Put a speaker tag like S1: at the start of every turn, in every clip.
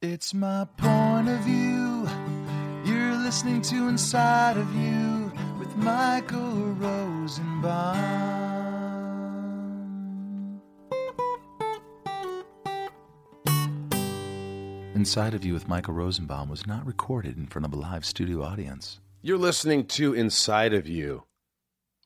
S1: It's my point of view. You're listening to Inside of You with Michael Rosenbaum. Inside of You with Michael Rosenbaum was not recorded in front of a live studio audience.
S2: You're listening to Inside of You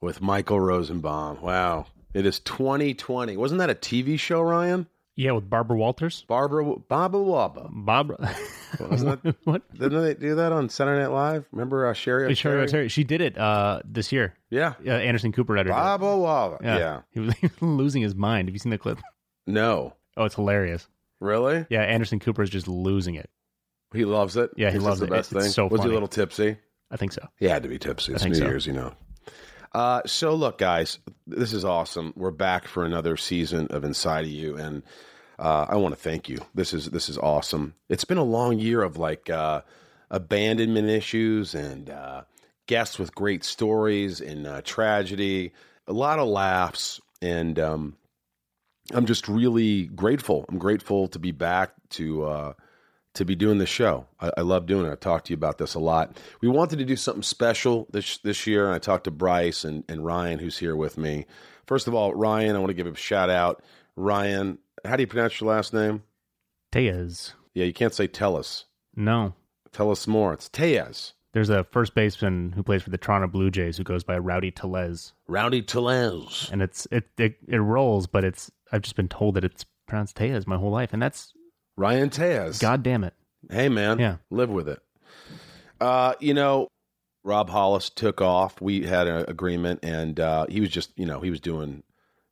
S2: with Michael Rosenbaum. Wow. It is 2020. Wasn't that a TV show, Ryan?
S3: Yeah, with Barbara Walters.
S2: Barbara Baba Waba.
S3: Barbara.
S2: Wasn't that,
S3: what?
S2: didn't they do that on Saturday Night Live? Remember uh, Cheri?
S3: Cheri
S2: Oteri?
S3: Oteri. She did it uh, this year.
S2: Yeah.
S3: Uh, Anderson Cooper edited it.
S2: Baba Waba. Yeah.
S3: He was losing his mind. Have you seen the clip?
S2: No.
S3: Oh, it's hilarious.
S2: Really?
S3: Yeah, Anderson Cooper is just losing it.
S2: He loves it.
S3: Yeah, he
S2: is
S3: loves
S2: the
S3: it.
S2: best
S3: It's
S2: thing.
S3: so
S2: Was he a little tipsy?
S3: I think so.
S2: He had to be tipsy. It's New
S3: so.
S2: Year's, you know. Uh, so look, guys, this is awesome. We're back for another season of Inside of You, and uh, I want to thank you. This is this is awesome. It's been a long year of like uh, abandonment issues and uh, guests with great stories and uh, tragedy, a lot of laughs, and um, I'm just really grateful. I'm grateful to be back to uh, to be doing the show. I, I love doing it. I've talked to you about this a lot. We wanted to do something special this this year, and I talked to Bryce and, and Ryan, who's here with me. First of all, Ryan, I want to give a shout out. Ryan, how do you pronounce your last name?
S3: Tejas.
S2: Yeah, you can't say tell us.
S3: No.
S2: Tell us more. It's Tejas.
S3: There's a first baseman who plays for the Toronto Blue Jays who goes by Rowdy Tellez.
S2: Rowdy Tellez.
S3: And it's it, it it rolls, but it's I've just been told that it's pronounced Tejas my whole life. And that's
S2: Ryan Tejas.
S3: god damn it.
S2: Hey, man.
S3: Yeah.
S2: Live with it. Uh, you know, Rob Hollis took off. We had an agreement, and uh, he was just, you know, he was doing,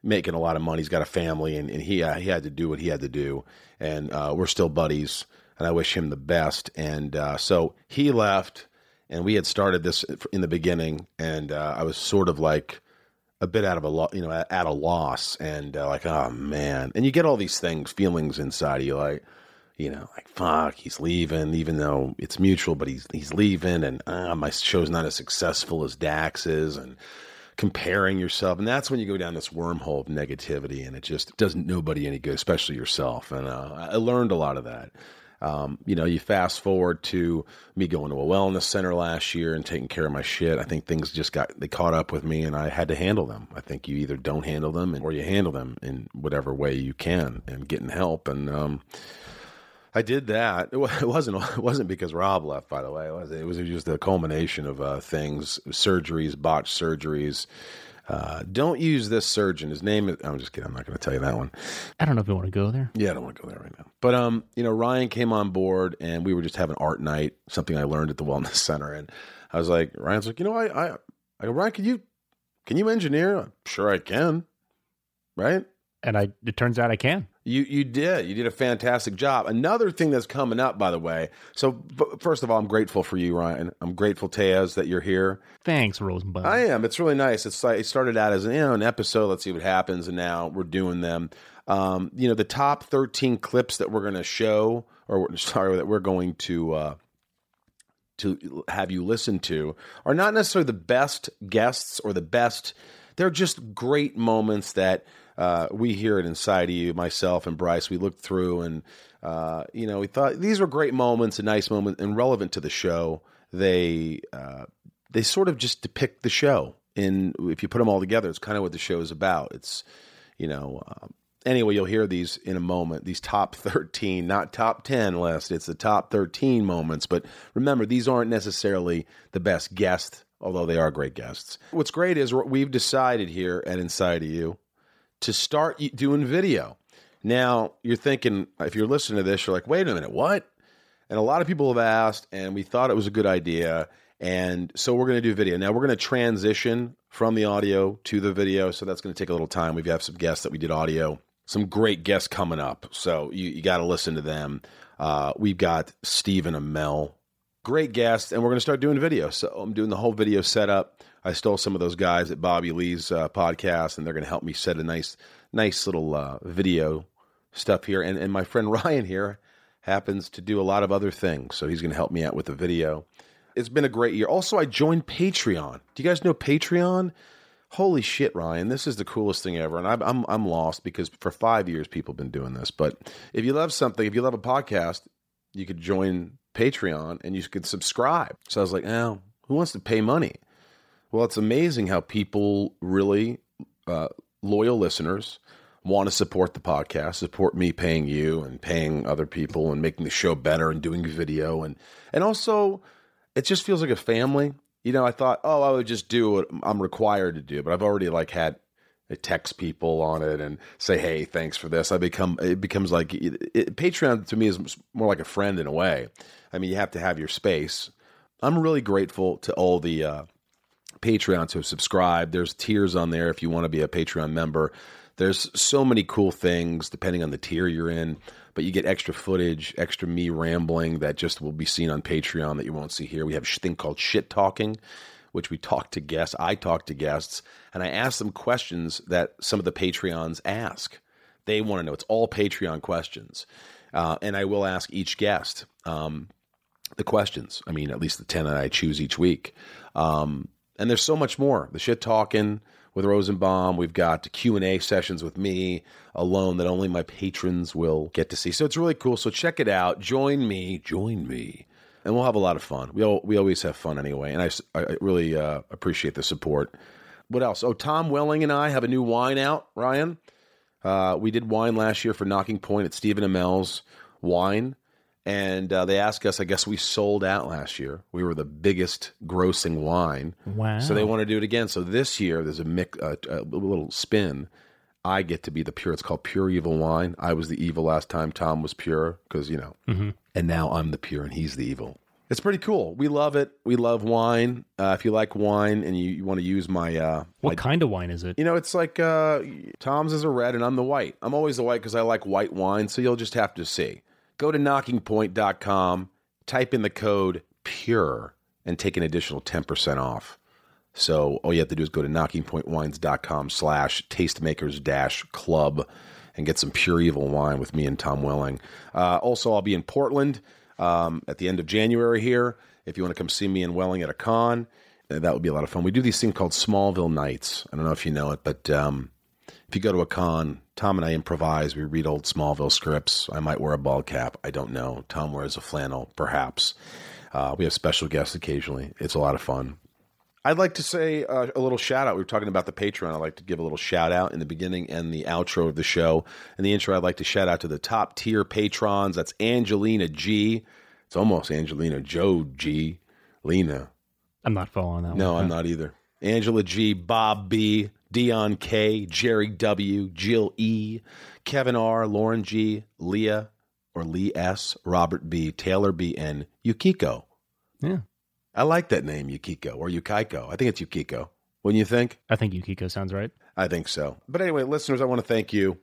S2: making a lot of money. He's got a family, and, and he uh, he had to do what he had to do. And uh, we're still buddies, and I wish him the best. And uh, so he left, and we had started this in the beginning, and uh, I was sort of like a bit out of a lo- you know at, at a loss, and uh, like, oh man, and you get all these things, feelings inside of you, like you know, like fuck, he's leaving, even though it's mutual, but he's he's leaving, and uh, my show's not as successful as Dax's, and comparing yourself, and that's when you go down this wormhole of negativity, and it just doesn't nobody any good, especially yourself. And uh, I learned a lot of that. Um, you know, you fast forward to me going to a wellness center last year and taking care of my shit. I think things just got they caught up with me, and I had to handle them. I think you either don't handle them, or you handle them in whatever way you can, and getting help. And um, I did that. It wasn't. It wasn't because Rob left, by the way. It was. It was just a culmination of uh, things, surgeries, botched surgeries. Uh, don't use this surgeon. His name is. I'm just kidding. I'm not going to tell you that one.
S3: I don't know if you want to go there.
S2: Yeah, I don't want to go there right now. But um, you know, Ryan came on board, and we were just having art night. Something I learned at the wellness center, and I was like, Ryan's like, you know, I, I, I go, Ryan, can you, can you engineer? I'm sure I can. Right.
S3: And I it turns out I can.
S2: You you did. You did a fantastic job. Another thing that's coming up, by the way. So first of all, I'm grateful for you, Ryan. I'm grateful, Teaz, that you're here.
S3: Thanks, Rosenbaum.
S2: I am. It's really nice. It's like it started out as you know an episode. Let's see what happens, and now we're doing them. Um, you know, the top 13 clips that we're going to show, or sorry, that we're going to uh, to have you listen to, are not necessarily the best guests or the best. They're just great moments that uh, we here at Inside of You, myself and Bryce, we looked through and uh, you know we thought these were great moments a nice moment, and relevant to the show. They uh, they sort of just depict the show. And if you put them all together, it's kind of what the show is about. It's you know. Um, anyway, you'll hear these in a moment. These top 13, not top 10 list. It's the top 13 moments. But remember, these aren't necessarily the best guests, although they are great guests. What's great is we've decided here at Inside of You to start doing video. Now, you're thinking, if you're listening to this, you're like, wait a minute, what? And a lot of people have asked, and we thought it was a good idea. And so we're going to do video. Now we're going to transition from the audio to the video. So that's going to take a little time. We've got some guests that we did audio, some great guests coming up. So you, you got to listen to them. Uh, we've got Stephen Amell, great guest, and we're going to start doing video. So I'm doing the whole video setup. I stole some of those guys at Bobby Lee's uh, podcast, and they're going to help me set a nice, nice little uh, video stuff here. And, and my friend Ryan here happens to do a lot of other things, so he's going to help me out with the video. It's been a great year. Also, I joined Patreon. Do you guys know Patreon? Holy shit, Ryan! This is the coolest thing ever, and I'm I'm I'm lost because for five years people have been doing this. But if you love something, if you love a podcast, you could join Patreon and you could subscribe. So I was like, oh, who wants to pay money? Well, it's amazing how people really, uh, loyal listeners, want to support the podcast, support me paying you and paying other people and making the show better and doing video and and also it just feels like a family. You know, I thought, oh, I would just do what I'm required to do, but I've already like had I text people on it and say, "Hey, thanks for this." I become it becomes like it, it, Patreon to me is more like a friend in a way. I mean, you have to have your space. I'm really grateful to all the uh, Patreons who subscribe. There's tiers on there if you want to be a Patreon member. There's so many cool things depending on the tier you're in, but you get extra footage, extra me rambling that just will be seen on Patreon that you won't see here. We have a thing called shit talking which we talk to guests. I talk to guests and I ask them questions that some of the Patreons ask. They want to know. It's all Patreon questions. Uh, and I will ask each guest um, the questions. I mean, at least the 10 that I choose each week. Um, and there's so much more. The shit talking with Rosenbaum. We've got Q&A sessions with me alone that only my patrons will get to see. So it's really cool. So check it out. Join me. Join me and we'll have a lot of fun. We all, we always have fun anyway, and I, I really uh, appreciate the support. What else? Oh, Tom Welling and I have a new wine out. Ryan, uh, we did wine last year for Nocking Point at Stephen Amell's Wine, and uh, they asked us. I guess we sold out last year. We were the biggest grossing wine.
S3: Wow!
S2: So they want to do it again. So this year there's a, mix, uh, a little spin. I get to be the pure. It's called pure evil wine. I was the evil last time. Tom was pure because you know. Mm-hmm and now I'm the pure and he's the evil. It's pretty cool. We love it. We love wine. Uh, if you like wine and you, you want to use my uh,
S3: what
S2: my,
S3: kind of wine is it?
S2: You know, it's like uh, Tom's is a red and I'm the white. I'm always the white because I like white wine. So you'll just have to see. Go to nockingpoint.com, type in the code PURE, and take an additional 10% off. So all you have to do is go to nockingpointwines.com slash tastemakers dash club and get some pure evil wine with me and Tom Welling. Uh, also, I'll be in Portland um, at the end of January here. If you want to come see me and Welling at a con, that would be a lot of fun. We do these things called Smallville Nights. I don't know if you know it, but um, if you go to a con, Tom and I improvise. We read old Smallville scripts. I might wear a bald cap. I don't know. Tom wears a flannel, perhaps. Uh, we have special guests occasionally. It's a lot of fun. I'd like to say uh, a little shout out. We were talking about the Patreon. I'd like to give a little shout out in the beginning and the outro of the show. In the intro, I'd like to shout out to the top tier patrons. That's Angelina G. It's almost Angelina Joe G. Lena.
S3: I'm not following that
S2: no,
S3: one.
S2: I'm not either. Angela G, Bob B, Dion K, Jerry W, Jill E, Kevin R, Lauren G, Leah or Lee S, Robert B, Taylor B, and Yukiko.
S3: Yeah.
S2: I like that name, Yukiko or Yukiko. I think it's Yukiko. Wouldn't you think?
S3: I think Yukiko sounds right.
S2: I think so. But anyway, listeners, I want to thank you.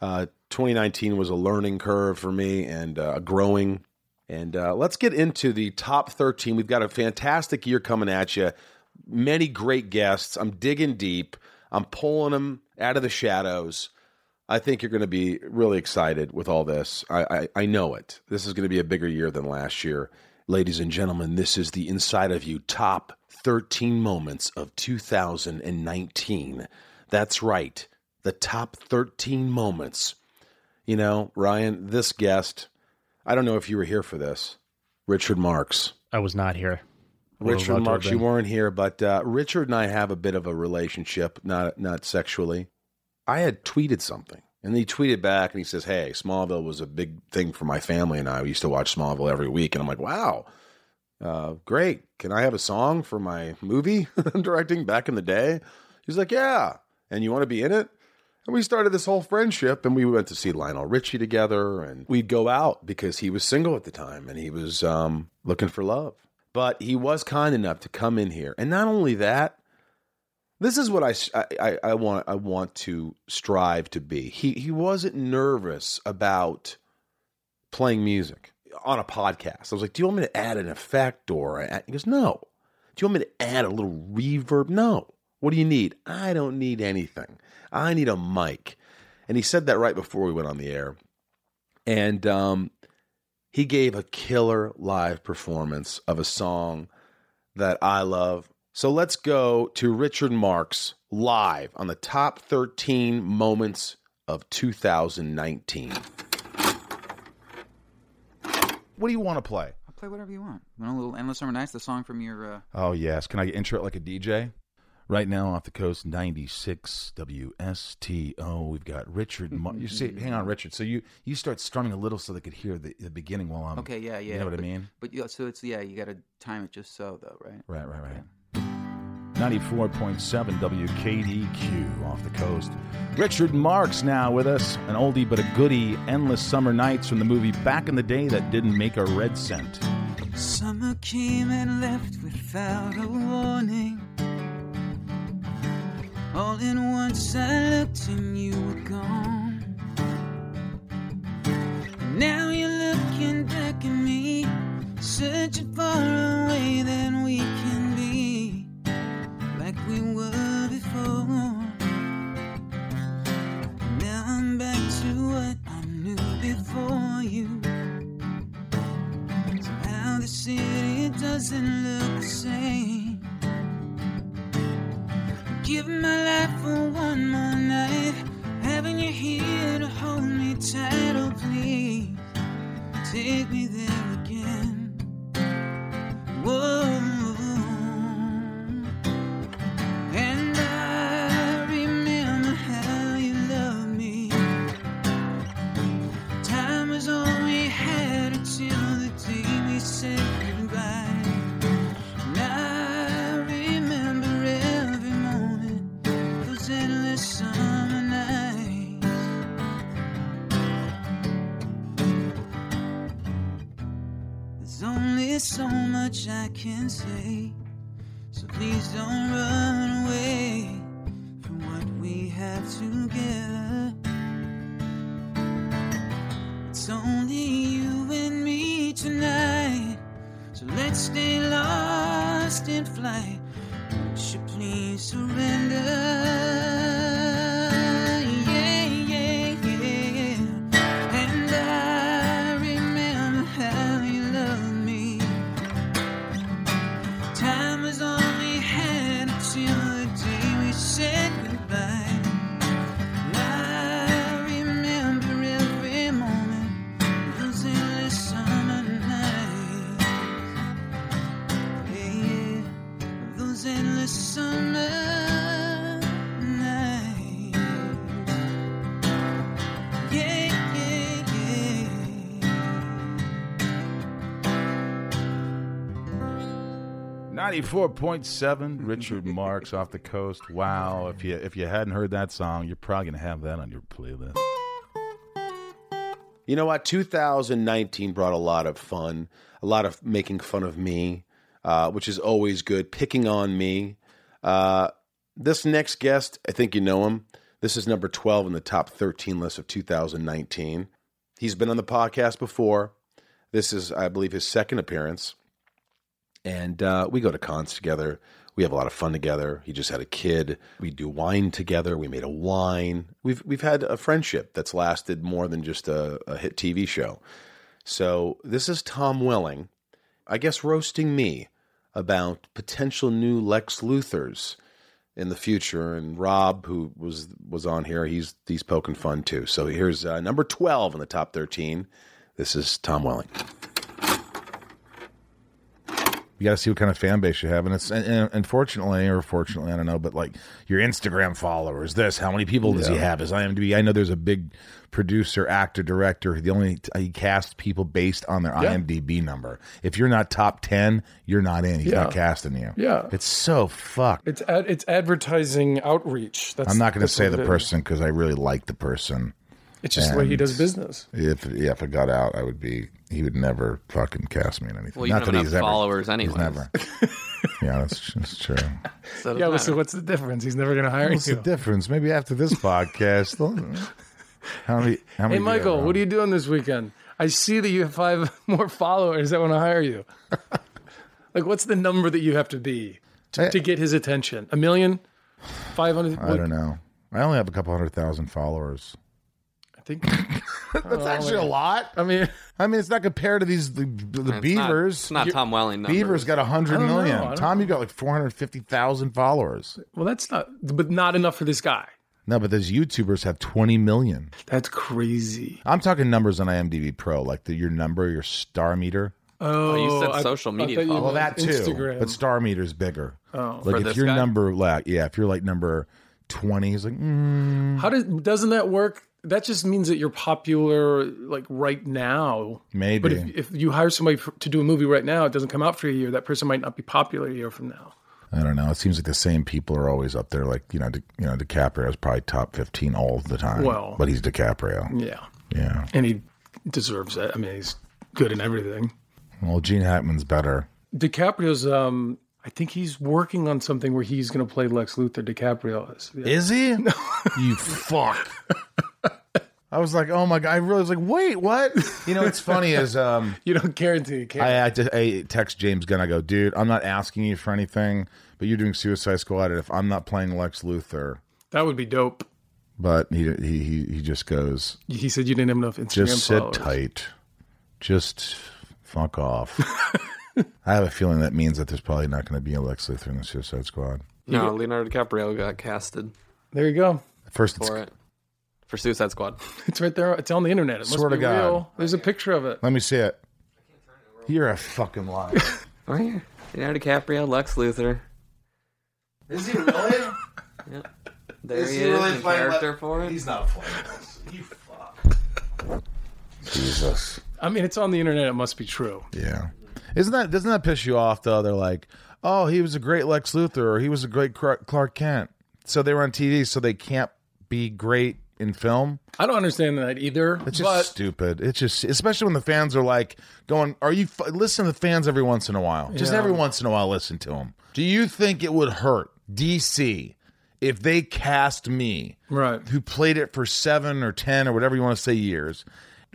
S2: Uh, 2019 was a learning curve for me and uh, growing. And uh, let's get into the top 13. We've got a fantastic year coming at you. Many great guests. I'm digging deep. I'm pulling them out of the shadows. I think you're going to be really excited with all this. I, I, I know it. This is going to be a bigger year than last year. Ladies and gentlemen, this is the Inside of You top 13 moments of 2019. That's right, the top 13 moments. You know, Ryan, this guest, I don't know if you were here for this, Richard Marx.
S3: I was not here.
S2: Richard Marx, you weren't here, but uh, Richard and I have a bit of a relationship, not not sexually. I had tweeted something and he tweeted back and he says, Hey, Smallville was a big thing for my family and I. We used to watch Smallville every week. And I'm like, Wow, uh, great. Can I have a song for my movie I'm directing back in the day? He's like, Yeah. And you want to be in it? And we started this whole friendship and we went to see Lionel Richie together and we'd go out because he was single at the time and he was um, looking for love. But he was kind enough to come in here. And not only that, this is what I, I, I want I want to strive to be. He he wasn't nervous about playing music on a podcast. I was like, "Do you want me to add an effect or?" He goes, "No." Do you want me to add a little reverb? No. What do you need? I don't need anything. I need a mic. And he said that right before we went on the air. And um, he gave a killer live performance of a song that I love so let's go to Richard Marx live on the top 13 moments of 2019.
S4: what do you want to play?
S5: I'll play whatever you want. Want a little "Endless Summer Nights," the song from your. Uh...
S4: Oh yes, can I intro it like a DJ? Right now, off the coast, ninety six WSTO. We've got Richard. Mar- you see, hang on, Richard. So you you start strumming a little so they could hear the, the beginning while I'm.
S5: Okay, yeah, yeah.
S4: You know what
S5: but,
S4: I mean?
S5: But yeah, so it's yeah, you got to time it just so though, right?
S4: Right, right, right. 94.7 WKDQ off the coast. Richard Marx now with us. An oldie but a goodie. Endless Summer Nights from the movie Back in the Day that didn't make a red cent.
S5: Summer came and left without a warning. All in once I looked and you were gone. Now you're looking back at me, searching for
S4: 94.7 Richard Marx off the coast. Wow, if you if you hadn't heard that song, you're probably going to have that on your playlist.
S2: You know what? 2019 brought a lot of fun, a lot of making fun of me, uh, which is always good, picking on me. Uh, this next guest, I think you know him. This is number 12 in the top 13 list of 2019. He's been on the podcast before. This is, I believe, his second appearance. And uh, we go to cons together. We have a lot of fun together. He just had a kid. We do wine together. We made a wine. We've we've had a friendship that's lasted more than just a, a hit TV show. So this is Tom Welling, I guess, roasting me about potential new Lex Luthors in the future. And Rob, who was was on here, he's he's poking fun too. So here's uh, number twelve in the top thirteen. This is Tom Welling.
S4: You got to see what kind of fan base you have, and it's and, and unfortunately or fortunately, I don't know, but like your Instagram followers, this, how many people does he
S2: Yeah.
S4: have? His IMDb. I know there's a big producer, actor, director. The only he casts people based on their
S6: Yeah.
S4: IMDb number. If you're not top ten, you're not in. He's not casting you.
S6: Yeah.
S4: it's so fucked.
S6: It's ad, it's advertising outreach. That's,
S4: I'm not going to say the person because I really like the person.
S6: It's just the way he does business.
S4: If yeah, if it got out, I would be. He would never fucking cast me in anything.
S7: Well, you
S4: not
S7: don't
S4: that
S7: have
S4: he's
S7: enough
S4: ever,
S7: followers
S4: He's
S7: anyways.
S4: never. yeah, that's, that's true.
S7: So
S6: Yeah,
S7: doesn't
S6: well, so what's the difference? He's never going to hire
S4: What's
S6: you.
S4: What's the difference? Maybe after this podcast. how many? How many?
S6: Hey, Michael, what are you doing this weekend? I see that you have five more followers that want to hire you. like, what's the number that you have to be to,
S4: I-
S6: to get his attention? A million? Five hundred?
S4: I don't know. I only have a couple hundred thousand followers.
S6: I think.
S4: That's actually a lot.
S6: I mean,
S4: I mean, it's not compared to these the, the
S7: It's not-
S4: Beavers.
S7: It's not, Tom Welling. Numbers.
S4: Beavers got a hundred
S6: don't know.
S4: million.
S6: I don't
S4: Tom, you got like four hundred fifty thousand followers.
S6: well, that's not, but not enough for this guy.
S4: No, but those YouTubers have 20 million.
S6: That's crazy.
S4: I'm talking numbers on IMDb Pro, like the, your number, your star meter.
S6: Oh,
S7: you said social
S6: I
S7: media
S6: thought you
S7: followers.
S4: Well,
S6: meant
S4: that too.
S6: Instagram.
S4: But star meter's bigger.
S6: Oh.
S4: like
S7: For
S4: if
S7: this
S4: your
S7: guy?
S4: number, like yeah, if you're like number 20, he's like, mm,
S6: How does doesn't that work? That just means that you're popular like right now.
S4: maybe.
S6: But if, if you hire somebody to do a movie right now, it doesn't come out for a year. That person might not be popular a year from now.
S4: I don't know. It seems like the same people are always up there. Like you know, Di, you know, DiCaprio is probably top 15 all the time.
S6: Well-
S4: but he's DiCaprio.
S6: Yeah,
S4: Yeah.
S6: and he deserves it. I mean, he's good in everything.
S4: Well, Gene Hackman's better.
S6: DiCaprio's. Um, I think he's working on something where he's going to play Lex Luthor. DiCaprio is. Yeah.
S4: Is he? you fuck. I was like, oh my god! I really was like, wait, what? You know, what's funny is um,
S6: You don't guarantee you can't.
S4: I, I, just- I text James Gunn. I go, dude, I'm not asking you for anything, but you're doing Suicide Squad, and if I'm not playing Lex Luthor,
S6: that would be dope.
S4: but he he he, he just goes,
S6: He said you didn't have enough Instagram
S4: just sit
S6: followers.
S4: tight, just fuck off. I have a feeling that means that there's probably not going to be a Lex Luthor in the Suicide Squad.
S7: No, Leonardo DiCaprio got casted
S6: There you go.
S4: First, it's,
S7: for it for Suicide Squad.
S6: It's right there. It's on the internet. It must
S4: Swear to
S6: be
S4: God.
S6: real. There's a picture of it.
S4: let me see it. You're a fucking liar.
S7: Oh, right here, Leonardo DiCaprio, Lex Luthor.
S4: Is he really?
S7: There
S4: Is
S7: he,
S4: he
S7: is
S4: really
S7: in
S4: playing
S7: character
S4: Le-
S7: for it.
S4: He's not playing this. You fuck. Jesus.
S6: I mean, it's on the internet. It must be true.
S4: Yeah. Isn't that doesn't that piss you off though? They're like, oh, he was a great Lex Luthor, or he was a great Clark Clark Kent. So they were on TV, so they can't be great in film.
S6: I don't understand that either.
S4: It's just
S6: but
S4: stupid. It's just, especially when the fans are like going, "Are you f-? listen to the fans every once in a while? Just
S6: Yeah.
S4: every once in a while, listen to them." Do you think it would hurt DC if they cast me,
S6: right.
S4: who played it for seven or ten or whatever you want to say years?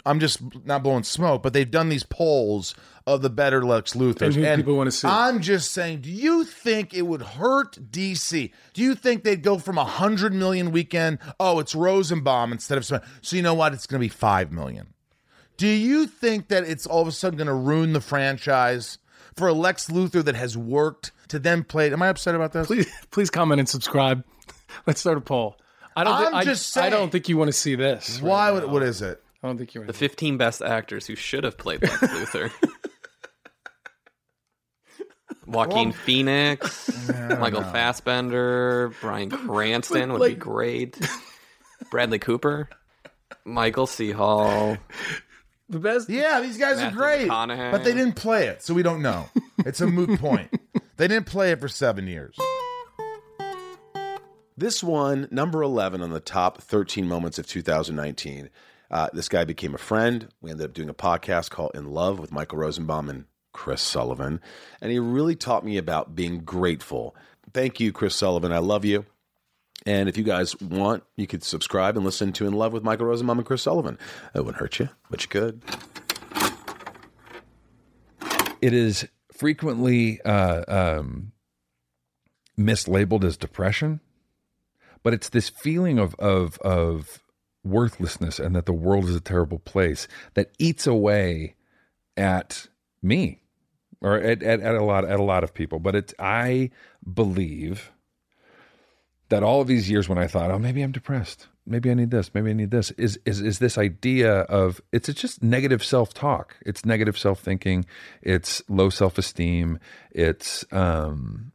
S4: I'm just not blowing smoke, but they've done these polls of the better Lex Luthors,
S6: And who people wanna see.
S4: I'm just saying, do you think it would hurt DC? Do you think they'd go from a hundred million weekend? Oh, it's Rosenbaum instead of so. So you know what? It's going to be five million. Do you think that it's all of a sudden going to ruin the franchise for a Lex Luthor that has worked to then play? Am I upset about this?
S6: Please, please comment and subscribe. Let's start a poll. I don't.
S4: I'm
S6: I,
S4: just
S6: I
S4: saying.
S6: don't think you want to see this.
S4: Why?
S6: now.
S4: Would, what is it?
S6: I don't think you want.
S7: The 15 best actors who should have played Lex Luthor. Joaquin Phoenix, Michael Fassbender, Bryan Cranston would be great. Bradley Cooper, Michael C. Hall.
S6: The best.
S4: Yeah, these guys
S7: Matthew
S4: are great, but they didn't play it, so we don't know. It's a moot point. They didn't play it for seven years.
S2: This one, number 11 on the top 13 moments of 2019. Uh, this guy became a friend. We ended up doing a podcast called In Love with Michael Rosenbaum and Chris Sullivan. And he really taught me about being grateful. Thank you, Chris Sullivan. I love you. And if you guys want, you could subscribe and listen to In Love with Michael Rosenbaum and Chris Sullivan. It wouldn't hurt you, but you could.
S8: it is frequently uh, um, mislabeled as depression, but it's this feeling of of of worthlessness and that the world is a terrible place that eats away at me or at, at, at a lot at a lot of people. But it's I believe that all of these years when I thought, oh, maybe I'm depressed, maybe I need this, maybe I need this, is is is this idea of it's just negative self talk, it's negative self thinking, it's low self esteem, it's um,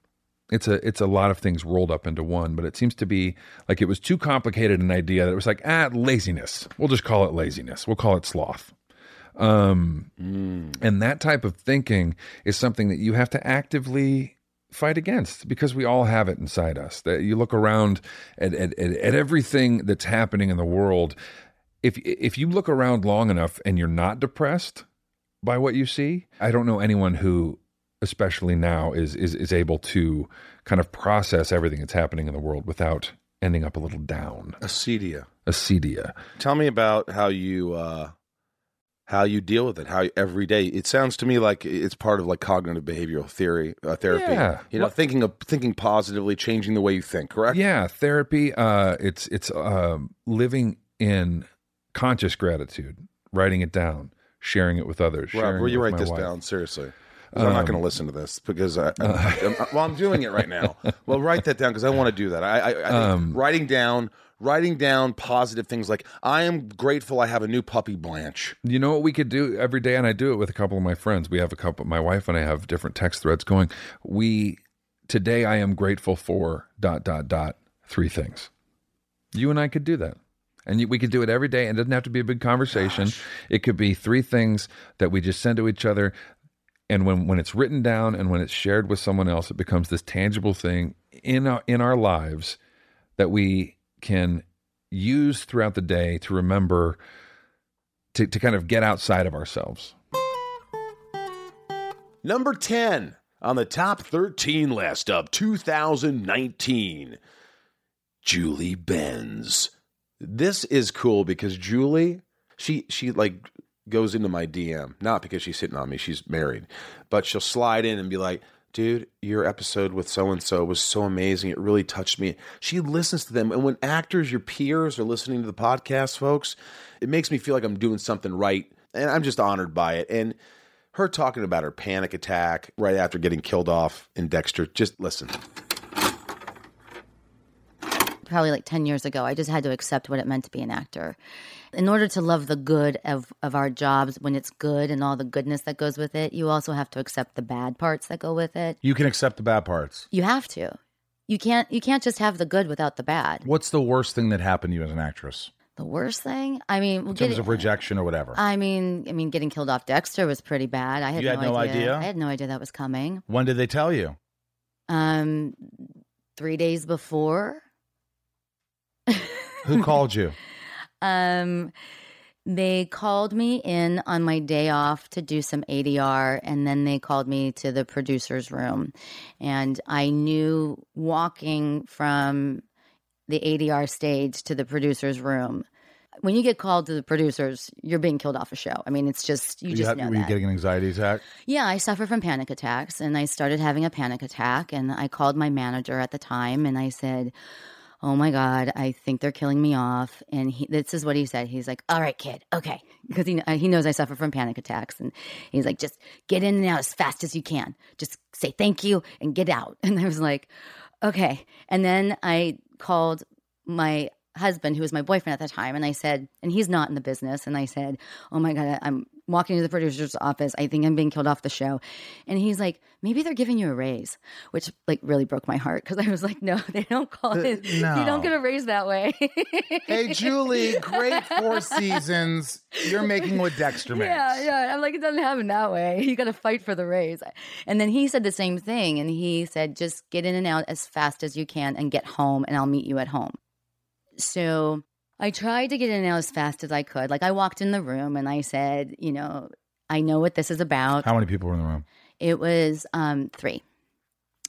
S8: it's a it's a lot of things rolled up into one. But it seems to be like it was too complicated an idea that it was like ah laziness. We'll just call it laziness. We'll call it sloth. Um, and that type of thinking is something that you have to actively fight against because we all have it inside us. That you look around at, at, at, at everything that's happening in the world. If if you look around long enough and you're not depressed by what you see, I don't know anyone who, especially now, is is is able to kind of process everything that's happening in the world without ending up a little down.
S2: Acedia.
S8: Acedia.
S2: Tell me about how you uh, how you deal with it. How every day it sounds to me like it's part of like cognitive behavioral theory uh, therapy.
S8: Yeah.
S2: You know,
S8: What-
S2: thinking of thinking positively, changing the way you think. Correct.
S8: Yeah, therapy. Uh, it's it's um, living in conscious gratitude, writing it down, sharing it with others.
S2: Rob, will you write this
S8: wife.
S2: down seriously? 'Cause I'm not going to listen to this because I, I, I'm, well, I'm doing it right now. Well, write that down because I want to do that. I, I, I think writing down, writing down positive things like I am grateful I have a new puppy Blanche.
S8: You know what we could do every day, and I do it with a couple of my friends. We have a couple. My wife and I have different text threads going. We today I am grateful for dot dot dot three things. You and I could do that, and we could do it every day. And it doesn't have to be a big conversation. It could be three things that we just send to each other. And when when it's written down and when it's shared with someone else, it becomes this tangible thing in our in our lives that we can use throughout the day to remember to, to kind of get outside of ourselves.
S2: Number 10 on the top 13 list of 2019, Julie Benz. This is cool because Julie, she she like goes into my DM, not because she's hitting on me, she's married, but she'll slide in and be like, dude, your episode with so and so was so amazing. It really touched me. She listens to them. And when actors, your peers, are listening to the podcast, folks, it makes me feel like I'm doing something right. And I'm just honored by it. And her talking about her panic attack right after getting killed off in Dexter, just listen.
S9: Probably like 10 years ago, I just had to accept what it meant to be an actor. In order to love the good of, of our jobs when it's good and all the goodness that goes with it, you also have to accept the bad parts that go with it.
S4: You can accept the bad parts.
S9: You have to. You can't you can't just have the good without the bad.
S4: What's the worst thing that happened to you as an actress?
S9: The worst thing? I mean,
S4: In terms
S9: getting-
S4: of rejection or whatever.
S9: I mean, I mean, getting killed off Dexter was pretty bad. I had,
S4: You had no idea?
S9: I had no idea that was coming.
S4: when did they tell you?
S9: Um, three days before,
S4: Who called you?
S9: Um, they called me in on my day off to do some ADR, and then they called me to the producer's room. And I knew walking from the ADR stage to the producer's room. When you get called to the producers, you're being killed off a show. I mean, it's just you,
S4: You
S9: just
S4: had-
S9: know
S4: were you getting an anxiety attack?
S9: Yeah, I suffer from panic attacks and I started having a panic attack and I called my manager at the time and I said, "Oh my god, I think they're killing me off." And he, this is what he said. He's like, "All right, kid. Okay." Because he he knows I suffer from panic attacks and he's like, "Just get in and out as fast as you can. Just say thank you and get out." And I was like, "Okay." And then I called my husband who was my boyfriend at the time and I said and he's not in the business and I said oh my god I'm walking to the producer's office I think I'm being killed off the show and he's like maybe they're giving you a raise which like really broke my heart because I was like no they don't call it you don't get a raise that way
S4: Hey, Julie, great four seasons. You're making what Dexter makes.
S9: Yeah, yeah. I'm like, it doesn't happen that way. You got to fight for the raise. And then he said the same thing. And he said, just get in and out as fast as you can and get home, and I'll meet you at home. So I tried to get in out as fast as I could. Like, I walked in the room and I said, you know, I know what this is about.
S4: How many people were in the room?
S9: It was um, three,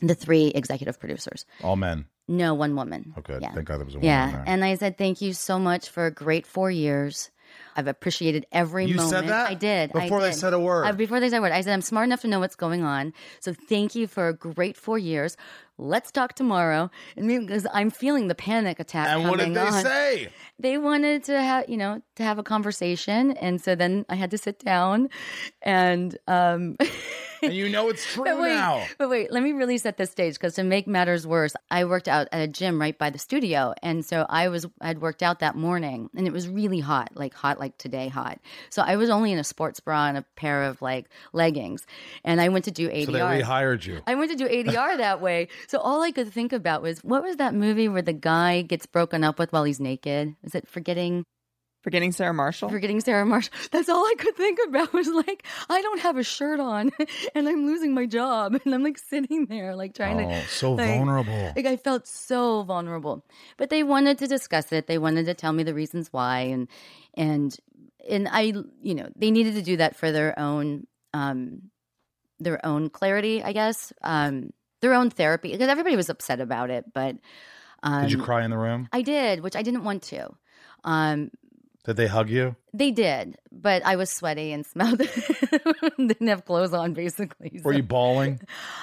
S9: the three executive producers.
S4: All men.
S9: No, one woman.
S4: Okay.
S9: Yeah.
S4: Thank God there was a woman
S9: Yeah.
S4: there.
S9: And I said, thank you so much for a great four years. I've appreciated every moment.
S4: You
S9: moment.
S4: said that?
S9: I did. I
S4: Before they said a word.
S9: Uh, before they said a word. I said, I'm smart enough to know what's going on. So thank you for a great four years. Let's talk tomorrow. And because I'm feeling the panic attack.
S4: and what did they
S9: on.
S4: say?
S9: They wanted to have, you know, to have a conversation. And so then I had to sit down and, um,
S4: And you know it's true
S9: but wait,
S4: now.
S9: But wait, let me really set the stage because to make matters worse, I worked out at a gym right by the studio, and so I was I'd worked out that morning, and it was really hot, like hot, like today hot. So I was only in a sports bra and a pair of like leggings, and I went to do ADR.
S4: So they rehired you.
S9: I went to do ADR that way. So all I could think about was what was that movie where the guy gets broken up with while he's naked? Is it Forgetting
S10: Forgetting Sarah Marshall.
S9: Forgetting Sarah Marshall? That's all I could think about was like I don't have a shirt on and I'm losing my job and I'm like sitting there like trying
S4: Oh,
S9: to
S4: so
S9: like-
S4: vulnerable.
S9: Like I felt so vulnerable. But they wanted to discuss it. They wanted to tell me the reasons why and and and I you know, they needed to do that for their own um their own clarity, I guess. Um their own therapy because everybody was upset about it, but um
S4: Did you cry in the room?
S9: I did, which I didn't want to. Um
S4: Did they hug you?
S9: they did, but I was sweaty and smelled didn't have clothes on basically.
S4: Were you bawling?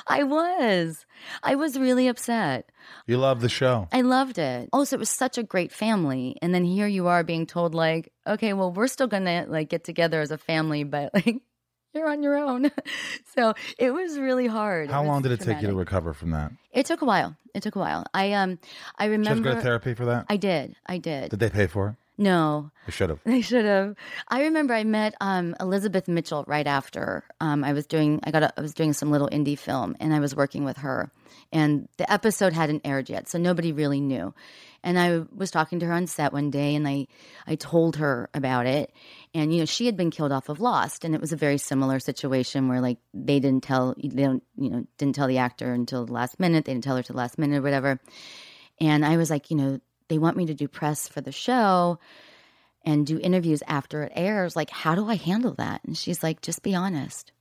S9: I was. I was really upset.
S4: You loved the show.
S9: I loved it. Also, it was such a great family. And then here you are being told like, okay, well, we're still gonna like get together as a family, but like you're on your own. so it was really hard.
S4: How long did it take you to recover from that?
S9: It took a while. It took a while. I um, I
S4: Did you
S9: remember.
S4: go to therapy for that?
S9: I did. I did.
S4: Did they pay for it?
S9: no,
S4: They should have.
S9: they should have. I remember I met um, Elizabeth Mitchell right after. Um, I was doing I got a, I was doing some little indie film and I was working with her, and the episode hadn't aired yet, so nobody really knew. And I was talking to her on set one day, and I I told her about it, and you know she had been killed off of Lost, and it was a very similar situation where like they didn't tell they don't you know didn't tell the actor until the last minute, they didn't tell her till the last minute or whatever. And I was like, you know, they want me to do press for the show and do interviews after it airs. Like, how do I handle that? And she's like, just be honest,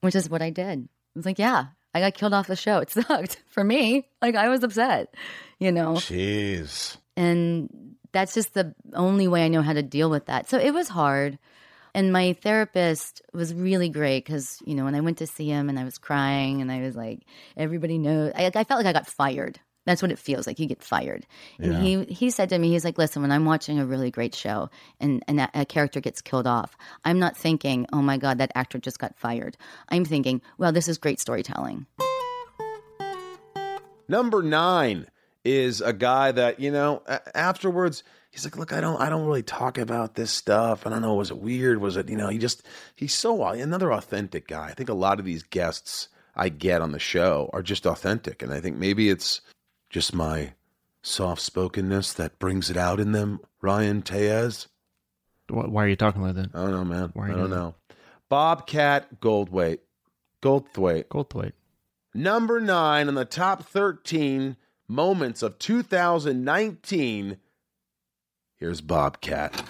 S9: which is what I did. I was like, yeah, I got killed off the show. It sucked for me. Like, I was upset, you know?
S4: Jeez.
S9: And that's just the only way I know how to deal with that. So it was hard. And my therapist was really great because, you know, when I went to see him and I was crying and I was like, everybody knows, I, I felt like I got fired. That's what it feels like. You get fired. And
S4: Yeah.
S9: he, he said to me, he's like, listen, when I'm watching a really great show and, and a, a character gets killed off, I'm not thinking, oh my God, that actor just got fired. I'm thinking, well, this is great storytelling.
S2: Number nine is a guy that you know afterwards he's like, look, I don't, I don't really talk about this stuff. I don't know, was it weird? Was it, you know, he just he's so another authentic guy. I think a lot of these guests I get on the show are just authentic, and I think maybe it's just my soft spokenness that brings it out in them. Ryan Tellez.
S3: Wh- Why are you talking like that?
S2: I don't know, man.
S3: Why are
S2: I don't
S3: doing
S2: know. Bobcat Goldthwait. Goldthwait.
S3: Goldthwait.
S2: Number nine on the top 13 moments of 2019. Here's Bobcat.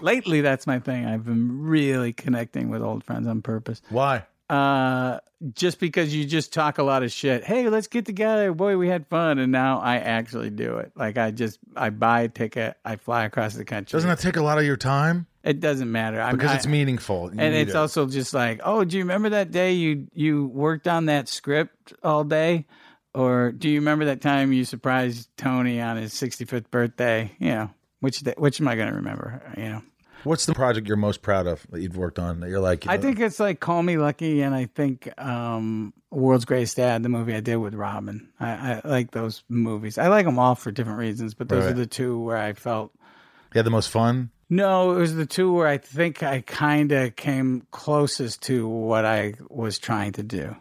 S10: Lately, that's my thing. I've been really connecting with old friends on purpose.
S4: Why?
S10: Uh, just because you just talk a lot of shit. Hey, let's get together. Boy, we had fun. And now I actually do it. Like I just, I buy a ticket. I fly across the country.
S4: Doesn't that take a lot of your time?
S10: It doesn't matter. I'm,
S4: Because
S10: I-
S4: it's meaningful. You
S10: and
S4: need
S10: it's
S4: it.
S10: also just like, oh, do you remember that day you you worked on that script all day, or do you remember that time you surprised Tony on his 65th birthday? You know, which day, which am I going to remember? You know,
S4: What's the project you're most proud of that you've worked on that you're like? you
S10: I think it's like Call Me Lucky, and I think um, World's Greatest Dad, the movie I did with Robin. I, I like those movies. I like them all for different reasons, but those
S4: Right.
S10: are the two where I felt.
S4: you had the most fun.
S10: No, it was the two where I think I kind of came closest to what I was trying to do.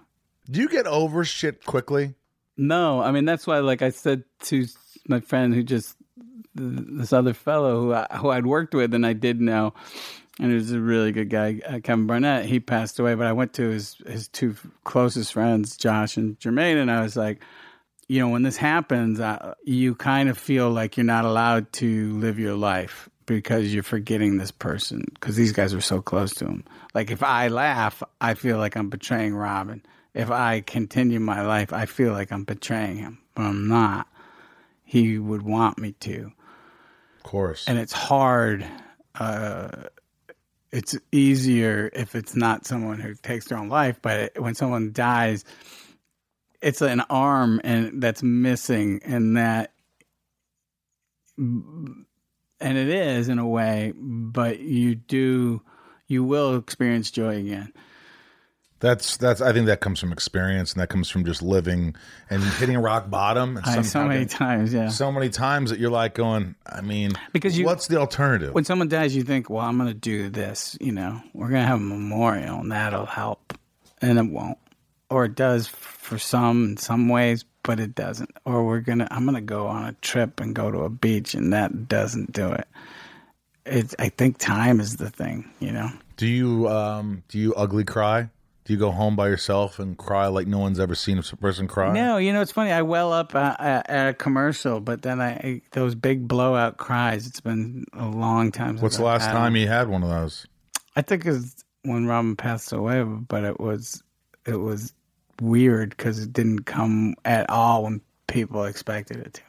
S4: Do you get over shit quickly?
S10: No, I mean that's why, like I said to my friend who just this other fellow who I, who I'd worked with and I did know, and he was a really good guy, uh, Kevin Barnett. He passed away, but I went to his his two closest friends, Josh and Jermaine, and I was like, you know, when this happens, uh, you kind of feel like you're not allowed to live your life because you're forgetting this person because these guys were so close to him. Like if I laugh, I feel like I'm betraying Robin. If I continue my life, I feel like I'm betraying him, but I'm not. He would want me to,
S4: course.
S10: and it's hard. Uh, it's easier if it's not someone who takes their own life, but when someone dies, it's an arm and that's missing, and that, and it is in a way, but you do, you will experience joy again.
S4: That's that's. I think that comes from experience, and that comes from just living and hitting rock bottom. And
S10: I, so many times, yeah.
S4: so many times that you're like going. I mean,
S10: Because you-
S4: what's the alternative?
S10: when someone dies, you think, well, I'm going to do this, you know, we're going to have a memorial and that'll help. And it won't. Or it does for some, in some ways, but it doesn't. Or we're going to, I'm going to go on a trip and go to a beach and that doesn't do it. It's, I think time is the thing, you know?
S4: do you um do you ugly cry? Do you go home by yourself and cry like no one's ever seen a person cry?
S10: No, you know, it's funny. I well up uh, at, a commercial, but then I, I, those big blowout cries, it's been a long time
S4: What's the last time
S10: them.
S4: you had one of those?
S10: I think it's when Robin passed away, but it was it was weird because it didn't come at all when people expected it to.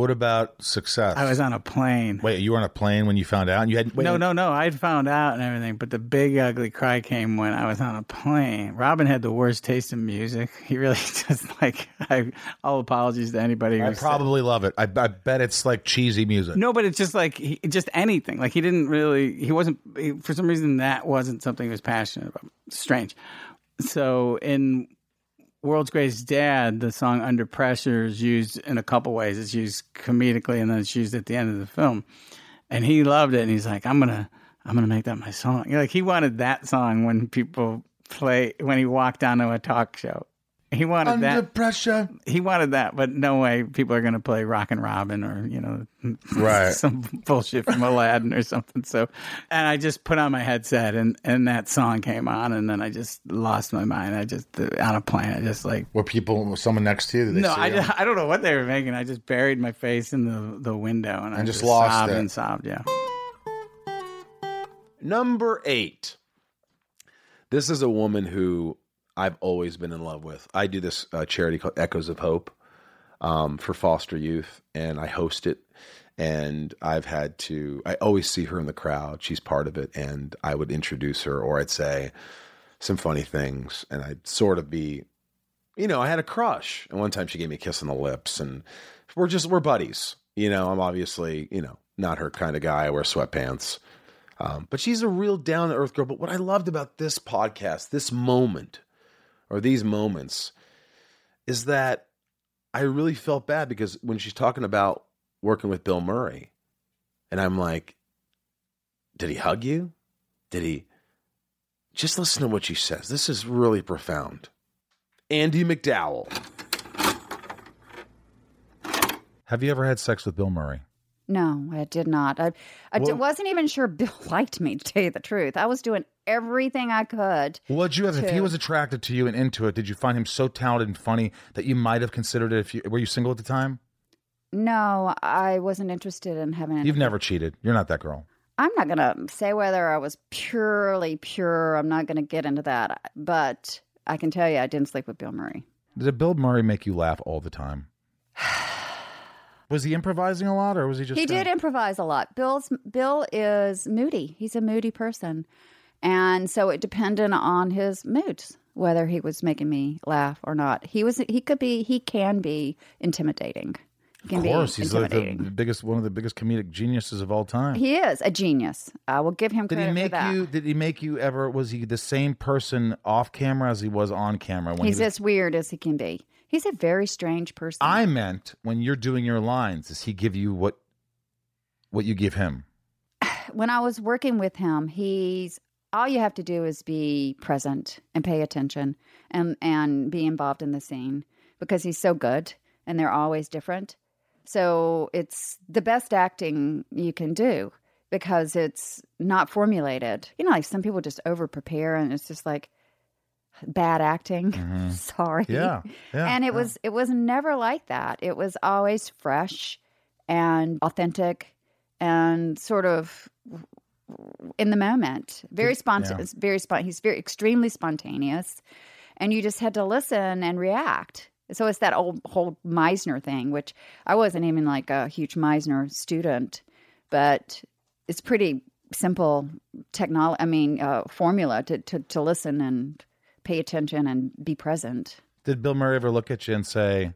S4: What about success?
S10: I was on a plane.
S4: Wait, you were on a plane when you found out, and you had wait,
S10: no, no, no. I'd found out and everything, but the big ugly cry came when I was on a plane. Robin had the worst taste in music. He really just like. I all apologies to anybody.
S4: I
S10: who said-
S4: probably love it. I, I bet it's like cheesy music.
S10: No, but it's just like he, just anything. Like he didn't really. He wasn't. He, for some reason, that wasn't something he was passionate about. Strange. So in World's Greatest Dad, the song "Under Pressure" is used in a couple ways. It's used comedically, and then it's used at the end of the film. And he loved it, and he's like, "I'm gonna, I'm gonna make that my song." Like he wanted that song when people play when he walked onto a talk show. He wanted
S4: Under
S10: that
S4: pressure.
S10: he wanted that, but no way people are going to play Rockin' Robin or you know,
S4: Right.
S10: some bullshit from Aladdin or something. So, and I just put on my headset and and that song came on, and then I just lost my mind. I just on a plane, I just like
S4: Were people, was someone next to you? Did they
S10: no, I, just, I don't know what they were making. I just buried my face in the the window and, I
S4: And just
S10: just
S4: lost
S10: sobbed
S4: it.
S10: and sobbed. Yeah.
S2: Number eight. This is a woman who I've always been in love with. I do this uh, charity called Echoes of Hope um, for foster youth, and I host it. And I've had to, I always see her in the crowd. She's part of it. And I would introduce her, or I'd say some funny things, and I'd sort of be, you know, I had a crush. And one time she gave me a kiss on the lips, and we're just, we're buddies. You know, I'm obviously, you know, not her kind of guy. I wear sweatpants. Um, but she's a real down to earth girl. But what I loved about this podcast, this moment, or these moments, is that I really felt bad because when she's talking about working with Bill Murray, and I'm like, did he hug you? Did he? Just listen to what she says. This is really profound. Andie MacDowell.
S4: Have you ever had sex with Bill Murray?
S11: No, I did not. I, I d-
S4: Well-
S11: wasn't even sure Bill liked me, to tell you the truth. I was doing everything I could.
S4: What'd you have? If he was attracted to you and into it, did you find him so talented and funny that you might have considered it? If you were you single at the time,
S11: No, I wasn't interested in having any.
S4: you've never cheated. You're not that girl.
S11: I'm not going to say whether I was purely pure. I'm not going to get into that. But I can tell you I didn't sleep with Bill Murray.
S4: Did Bill Murray make you laugh all the time? was he improvising a lot, or was he just?
S11: he did improvise a lot. Bill's Bill is moody. He's a moody person, and so it depended on his moods whether he was making me laugh or not. He was. He could be. He can be intimidating. He
S4: Of course, he's like the biggest, one of the biggest comedic geniuses of all time.
S11: he is a genius. I will give him
S4: did
S11: credit
S4: he make you? Did he make you ever? Was he the same person off camera as he was on camera? When
S11: He's
S4: he was,
S11: as weird as he can be. He's a very strange person.
S4: I meant when you're doing your lines, does he give you what? What you give him?
S11: when I was working with him, he's all you have to do is be present and pay attention and and be involved in the scene because he's so good and they're always different. So it's the best acting you can do because it's not formulated. You know, like some people just over prepare and it's just like bad acting. Sorry.
S4: Mm-hmm. Yeah, yeah,
S11: and it
S4: yeah.
S11: was it was never like that. It was always fresh and authentic and sort of in the moment. Very spontaneous. Very spon- He's very extremely spontaneous, and you just had to listen and react. So it's that old whole Meisner thing, which I wasn't even like a huge Meisner student, but it's pretty simple technology. I mean, uh, formula to, to to listen and pay attention and be present.
S4: Did Bill Murray ever look at you and say,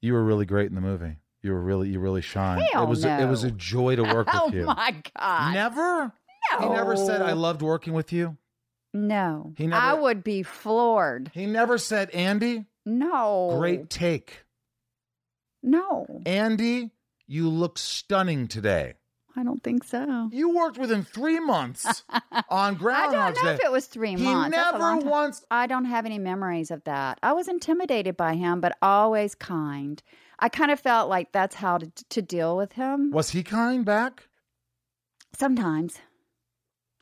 S4: "You were really great in the movie. You were really, you really shine.
S11: Hell
S4: it was, a, it was a joy to work
S11: oh
S4: with you."
S11: Oh my god!
S4: Never.
S11: No.
S4: He never said, "I loved working with you."
S11: No,
S4: He never-
S11: I would be floored.
S4: He never said, "Andie,
S11: No,
S4: great take.
S11: No,
S4: Andie, you look stunning today."
S11: I don't think so.
S4: You worked with him three months on
S11: ground.
S4: I
S11: don't know
S4: Day.
S11: if it was three
S4: He
S11: months. That's a
S4: never once.
S11: I don't have any memories of that. I was intimidated by him, but always kind. I kind of felt like that's how to, to deal with him.
S4: Was he kind back?
S11: Sometimes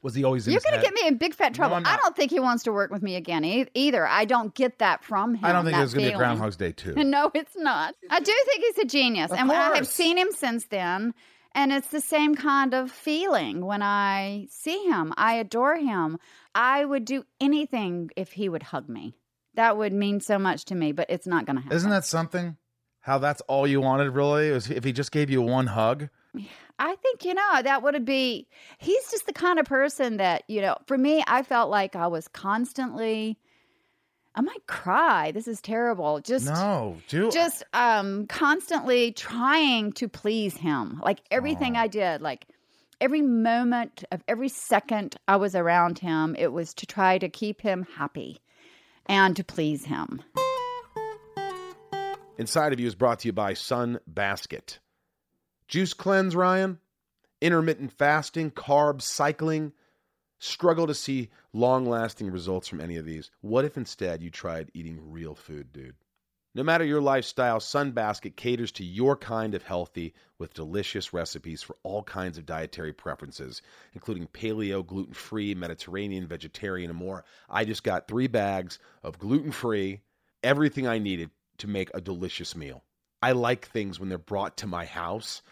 S4: Was he always in
S11: you're going to get me in big fat trouble.
S4: I'm
S11: I don't think he wants to work with me again e- either. I don't get that from him.
S4: I don't think there's going to be a. Groundhog's Day too.
S11: No, it's not. I do think he's a genius.
S4: Of
S11: and when I have seen him since then, and it's the same kind of feeling when I see him. I adore him. I would do anything if he would hug me. That would mean so much to me, but it's not going to happen.
S4: Isn't that something? How that's all you wanted, really? Was if he just gave you one hug?
S11: I think, you know, that would be, he's just the kind of person that, you know, for me, I felt like I was constantly, I might cry. This is terrible. Just,
S4: No, do
S11: just um constantly trying to please him. Like everything I did, like every moment of every second I was around him, it was to try to keep him happy and to please him.
S2: Inside of You is brought to you by Sunbasket. Juice cleanse, Ryan? Intermittent fasting, carbs, cycling? Struggle to see long lasting results from any of these. What if instead you tried eating real food, dude? No matter your lifestyle, Sunbasket caters to your kind of healthy with delicious recipes for all kinds of dietary preferences, including paleo, gluten free, Mediterranean, vegetarian, and more. I just got three bags of gluten free, everything I needed to make a delicious meal. I like things when they're brought to my house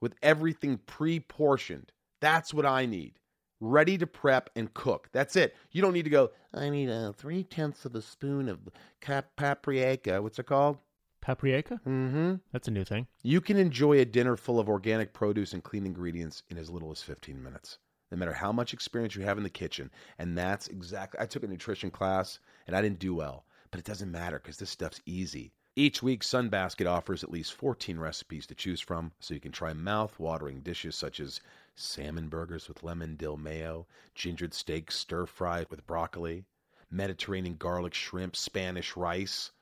S2: with everything pre portioned. That's what I need. Ready to prep and cook. That's it. You don't need to go, I need a three tenths of a spoon of cap- paprika. What's it called?
S3: Paprika?
S2: Mm-hmm.
S3: That's a new thing.
S2: You can enjoy a dinner full of organic produce and clean ingredients in as little as 15 minutes, no matter how much experience you have in the kitchen. And that's exactly, I took a nutrition class and I didn't do well, but it doesn't matter because this stuff's easy. Each week, Sunbasket offers at least 14 recipes to choose from, so you can try mouth-watering dishes such as salmon burgers with lemon dill mayo, gingered steak stir fried with broccoli, Mediterranean garlic shrimp, Spanish rice.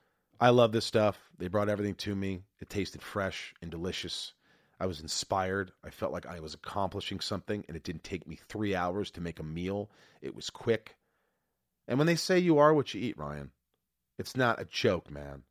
S2: I love this stuff. They brought everything to me. It tasted fresh and delicious. I was inspired. I felt like I was accomplishing something, and it didn't take me three hours to make a meal. It was quick. And when they say you are what you eat, Ryan, it's not a joke, man.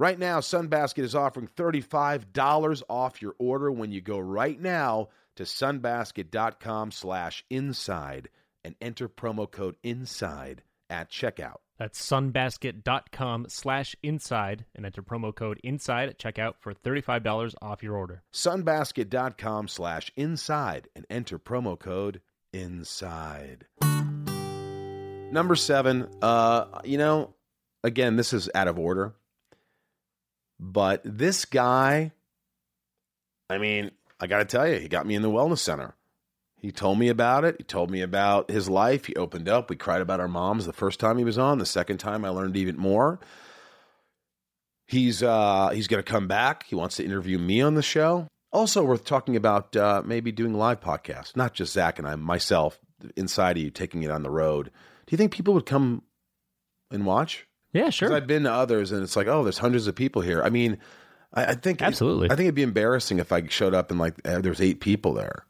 S2: Right now, Sunbasket is offering $35 off your order when you go right now to sunbasket.com slash inside and enter promo code inside at checkout.
S3: That's sunbasket.com slash inside and enter promo code inside at checkout for $35 off your order.
S2: sunbasket.com slash inside and enter promo code inside. Number seven, uh, you know, again, this is out of order, but this guy, I mean, I got to tell you, he got me in the wellness center. He told me about it. He told me about his life. He opened up. We cried about our moms the first time he was on. The second time, I learned even more. He's uh, he's going to come back. He wants to interview me on the show. Also, worth talking about uh, maybe doing live podcasts, not just Zach and I, myself, inside of you, taking it on the road. Do you think people would come and watch?
S3: Yeah, sure.
S2: I've been to others, and it's like, oh, there's hundreds of people here. I mean, I, I think
S3: Absolutely.
S2: I think it'd be embarrassing if I showed up and like uh, there's eight people there.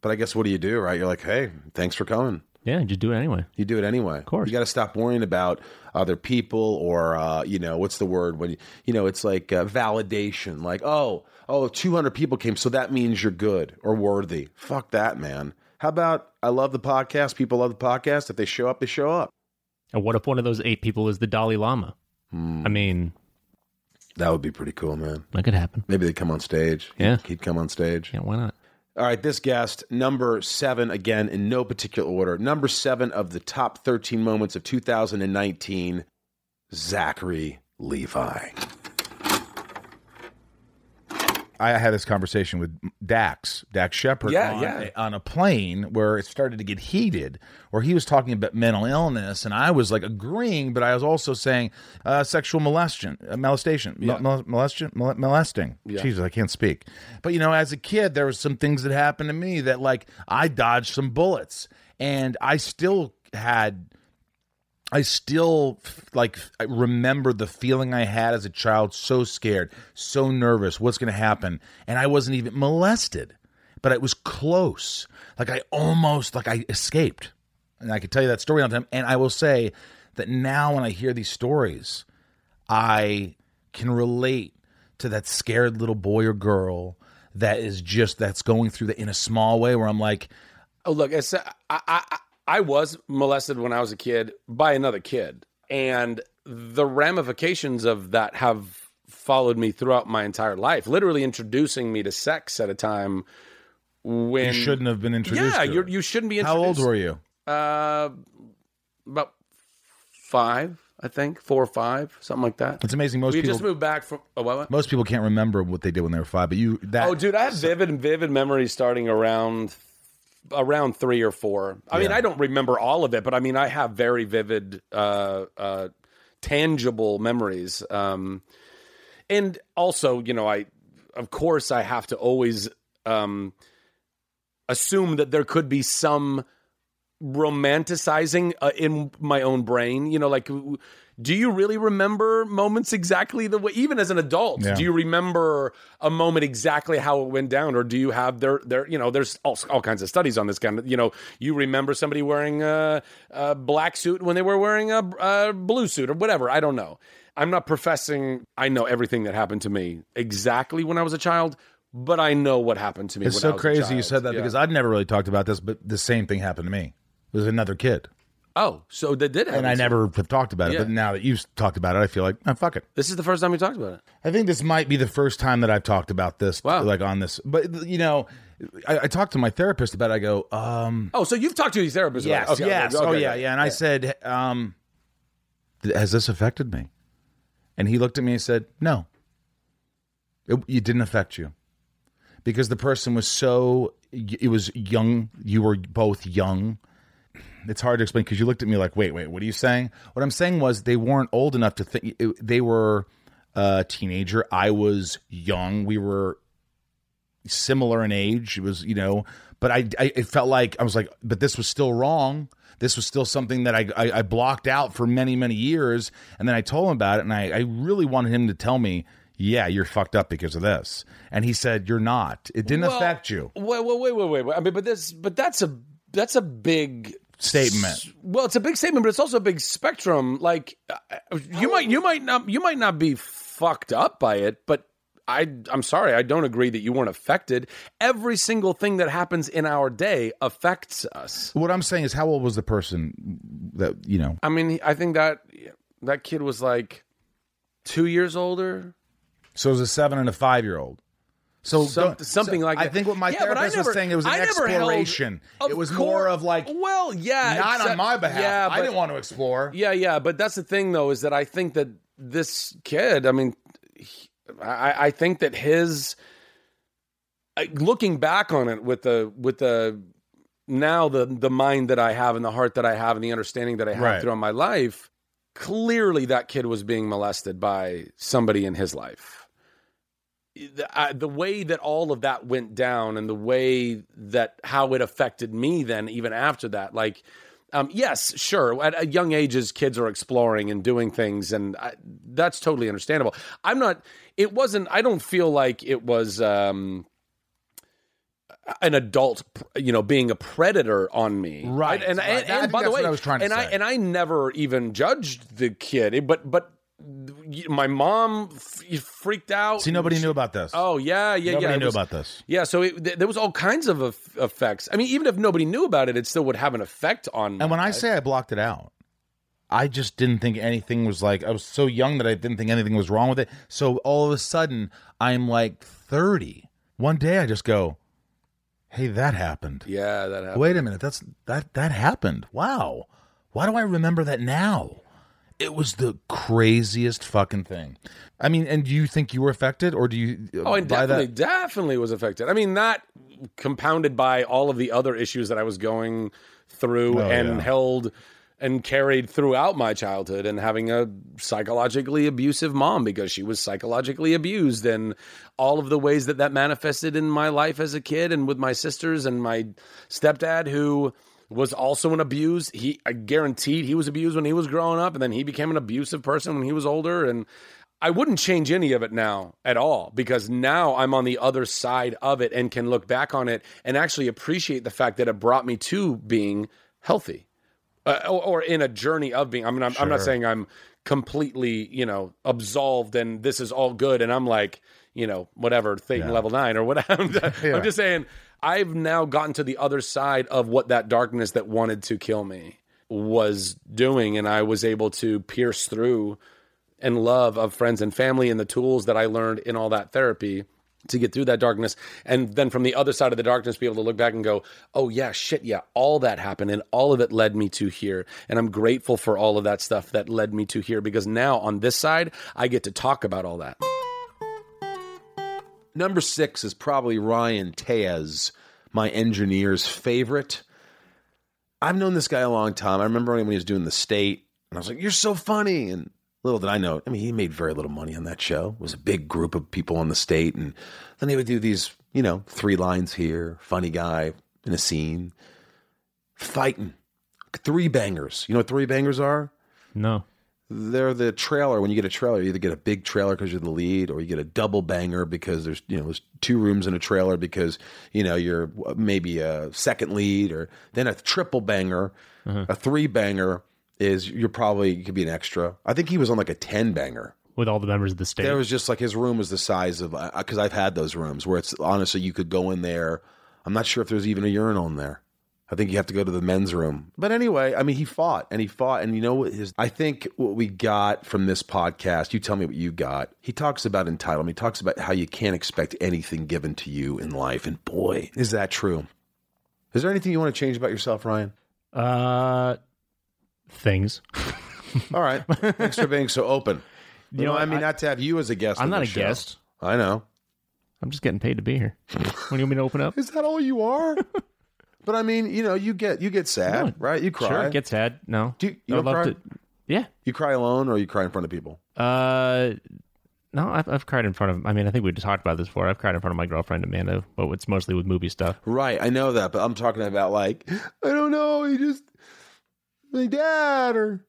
S2: But I guess what do you do, right? You're like, hey, thanks for coming.
S3: Yeah, just do it anyway.
S2: You do it anyway. Of
S3: course.
S2: You got to stop worrying about other people or, uh, you know, what's the word when you, you know, it's like uh, validation. Like, oh, oh, 200 people came, so that means you're good or worthy. Fuck that, man. How about I love the podcast. People love the podcast. If they show up, they show up.
S3: And what if one of those eight people is the Dalai Lama? I hmm. mean,
S2: That would be pretty cool, man.
S3: that could happen.
S2: Maybe they come on stage.
S3: Yeah.
S2: He'd come on stage.
S3: Yeah, why not?
S2: All right, this guest, number seven, again, in no particular order, number seven of the top 13 moments of 2019, Zachary Levi.
S4: I had this conversation with Dax, Dax Shepard,
S12: Yeah,
S4: on,
S12: yeah.
S4: A, on a plane where it started to get heated, where he was talking about mental illness, and I was like agreeing, but I was also saying uh, sexual molestation, uh, molestation,
S12: Yeah.
S4: mol- molestation, mol- molesting.
S12: Yeah.
S4: Jesus, I can't speak. But you know, as a kid, there was some things that happened to me that like I dodged some bullets, and I still had I still like I remember the feeling I had as a child so scared, so nervous, what's going to happen? And I wasn't even molested, but it was close. Like I almost like I escaped. And I could tell you that story on time and I will say that now when I hear these stories, I can relate to that scared little boy or girl that is just that's going through that in a small way where I'm like,
S12: Oh, look, it's, uh, I, I, I was molested when I was a kid by another kid. And the ramifications of that have followed me throughout my entire life, literally introducing me to sex at a time when
S4: you shouldn't have been introduced.
S12: Yeah, you're, you shouldn't be Introduced.
S4: How old were you?
S12: Uh, about five. I think four or five, something like that.
S4: It's amazing. Most
S12: we
S4: people
S12: just moved back from. Oh, what, what?
S4: most people can't remember what they did when they were five, but you that
S12: oh, dude, I have vivid and vivid memories starting around around three or four. I mean, I don't remember all of it, but I mean, I have very vivid, uh, uh, tangible memories. Um, and also, you know, I, of course, I have to always um, assume that there could be some romanticizing uh, in my own brain. You know, like, do you really remember moments exactly the way, even as an adult?
S4: Yeah.
S12: Do you remember a moment exactly how it went down, or do you have there, there? You know, there's all, all kinds of studies on this kind of. You know, you remember somebody wearing a, a black suit when they were wearing a, a blue suit, or whatever. I don't know. I'm not professing I know everything that happened to me exactly when I was a child, but I know what happened to me.
S4: It's
S12: when
S4: so
S12: I was a
S4: crazy you said that
S12: Yeah.
S4: because I'd never really talked about this, but the same thing happened to me. It was another kid,
S12: Oh, so that did happen.
S4: and I never have talked about it.
S12: Yeah.
S4: But now that you've talked about it, I feel like oh, fuck it.
S12: This is the first time we talked about it.
S4: I think this might be the first time that I've talked about this,
S12: Wow.
S4: like on this. But you know, I, I talked to my therapist about. it. I go, um,
S12: Oh, so you've talked to these therapists?
S4: yes,
S12: about it. Okay,
S4: yes,
S12: okay,
S4: oh
S12: okay,
S4: yeah,
S12: okay.
S4: yeah. And I said, um, has this affected me? And he looked at me and said, no, it, it didn't affect you because the person was so. It was young. You were both young. It's hard to explain because you looked at me like, wait, wait, what are you saying? What I'm saying was they weren't old enough to think. They were a teenager. I was young. We were similar in age. It was, you know, but I, I it felt like I was like, but this was still wrong. This was still something that I, I, I blocked out for many, many years. And then I told him about it, and I, I really wanted him to tell me, yeah, you're fucked up because of this. And he said, you're not. It didn't
S12: Well,
S4: affect you.
S12: Wait, wait, wait, wait, wait, wait. I mean, but this, but that's a that's a big
S4: Statement.
S12: Well, it's a big statement, but it's also a big spectrum. Like uh, you might, you might not, you might not be fucked up by it, but I, I'm sorry, I don't agree that you weren't affected. Every single thing that happens in our day affects us.
S4: What I'm saying is, how old was the person that you know?
S12: I mean, I think that that kid was like two years older.
S4: So it was a seven and a five year old. So
S12: Some- something
S4: so
S12: like
S4: I think what my
S12: Yeah,
S4: therapist
S12: never-
S4: was saying it was an
S12: never held-
S4: exploration. It was more of like,
S12: well, yeah,
S4: not
S12: except-
S4: on my behalf.
S12: Yeah,
S4: I didn't want to explore.
S12: Yeah, yeah, but that's the thing, though, is that I think that this kid, I mean, he- I, I think that his looking back on it with the with the now the the mind that I have and the heart that I have and the understanding that I have
S4: Right.
S12: throughout my life, clearly that kid was being molested by somebody in his life. The, I, the way that all of that went down and the way that how it affected me then even after that like um, yes sure at, at young ages kids are exploring and doing things and I, that's totally understandable. I'm not it wasn't i don't feel like it was um, an adult you know being a predator on me.
S4: Right,
S12: and,
S4: right.
S12: and,
S4: I
S12: and by the way
S4: I was trying to
S12: and i and i never even judged the kid but but my mom freaked out
S4: See, nobody knew about this.
S12: Oh yeah, yeah,
S4: Nobody
S12: yeah. It
S4: knew
S12: was-
S4: about this.
S12: Yeah, so it, th- there was all kinds of eff- effects. I mean, even if nobody knew about it, it still would have an effect on.
S4: And when
S12: my
S4: I say I blocked it out, I just didn't think anything was like I was so young that I didn't think anything was wrong with it. So all of a sudden, I'm like 30. One day I just go, "Hey, that happened."
S12: yeah, that happened.
S4: Wait a minute, that's that that happened. Wow. Why do I remember that now? It was the craziest fucking thing. I mean, and do you think you were affected or do you
S12: Oh, and
S4: by
S12: definitely,
S4: that?
S12: definitely was affected. I mean, not compounded by all of the other issues that I was going through
S4: Oh,
S12: and
S4: yeah.
S12: held and carried throughout my childhood and having a psychologically abusive mom because she was psychologically abused and all of the ways that that manifested in my life as a kid and with my sisters and my stepdad who was also an abused he I guaranteed he was abused when he was growing up and then he became an abusive person when he was older and I wouldn't change any of it now at all because now I'm on the other side of it and can look back on it and actually appreciate the fact that it brought me to being healthy uh, or, or in a journey of being. I mean, I'm, I'm not saying I'm completely, you know, absolved and this is all good and I'm like, you know, whatever, Thetan level nine or whatever. I'm,
S4: Yeah.
S12: I'm just saying I've now gotten to the other side of what that darkness that wanted to kill me was doing and I was able to pierce through and love of friends and family and the tools that I learned in all that therapy to get through that darkness. And then from the other side of the darkness be able to look back and go oh yeah shit yeah all that happened and all of it led me to here. And i'm grateful for all of that stuff that led me to here because now on this side i get to talk about all that
S2: Number six is probably Ryan Teas, my engineer's favorite. I've known this guy a long time. I remember when he was doing the state, and I was like, "You're so funny." And little did I know, I mean, he made very little money on that show. It was a big group of people on the state, and then they would do these, you know, three lines here, funny guy in a scene, fighting, three bangers. You know what three bangers are?
S3: No.
S2: They're the trailer. When you get a trailer, you either get a big trailer because you're the lead, or you get a double banger because there's you know there's two rooms in a trailer because you know you're maybe a second lead, or then a triple banger, uh-huh. a three banger is you're probably you could be an extra. I think he was on like a ten banger.
S3: With all the members of the state.
S2: There was just like his room was the size of uh, because I've had those rooms where it's honestly you could go in there. I'm not sure if there's even a urinal in there. I think you have to go to the men's room. But anyway, I mean, he fought and he fought, and you know what his? I think what we got from this podcast. You tell me what you got. He talks about entitlement. He talks about how you can't expect anything given to you in life, and boy, is that true. Is there anything you want to change about yourself, Ryan?
S3: Uh, things.
S2: All right. Thanks for being so open. You know,
S3: know,
S2: I mean,
S3: I-
S2: not to have you as a guest.
S3: I'm not a
S2: show.
S3: guest.
S2: I know.
S3: I'm just getting paid to be here. When do you want me to open up?
S2: Is that all you are? but I mean, you know, you get you get sad, right? You cry.
S3: Sure, get sad. No.
S2: Do you, you
S3: I
S2: don't
S3: love
S2: cry?
S3: to- Yeah.
S2: You cry alone, or you cry in front of people?
S3: Uh, no, I've, I've cried in front of. I mean, I think we talked about this before. I've cried in front of my girlfriend Amanda, but it's mostly with movie stuff.
S2: Right, I know that, but I'm talking about like I don't know. He just my dad or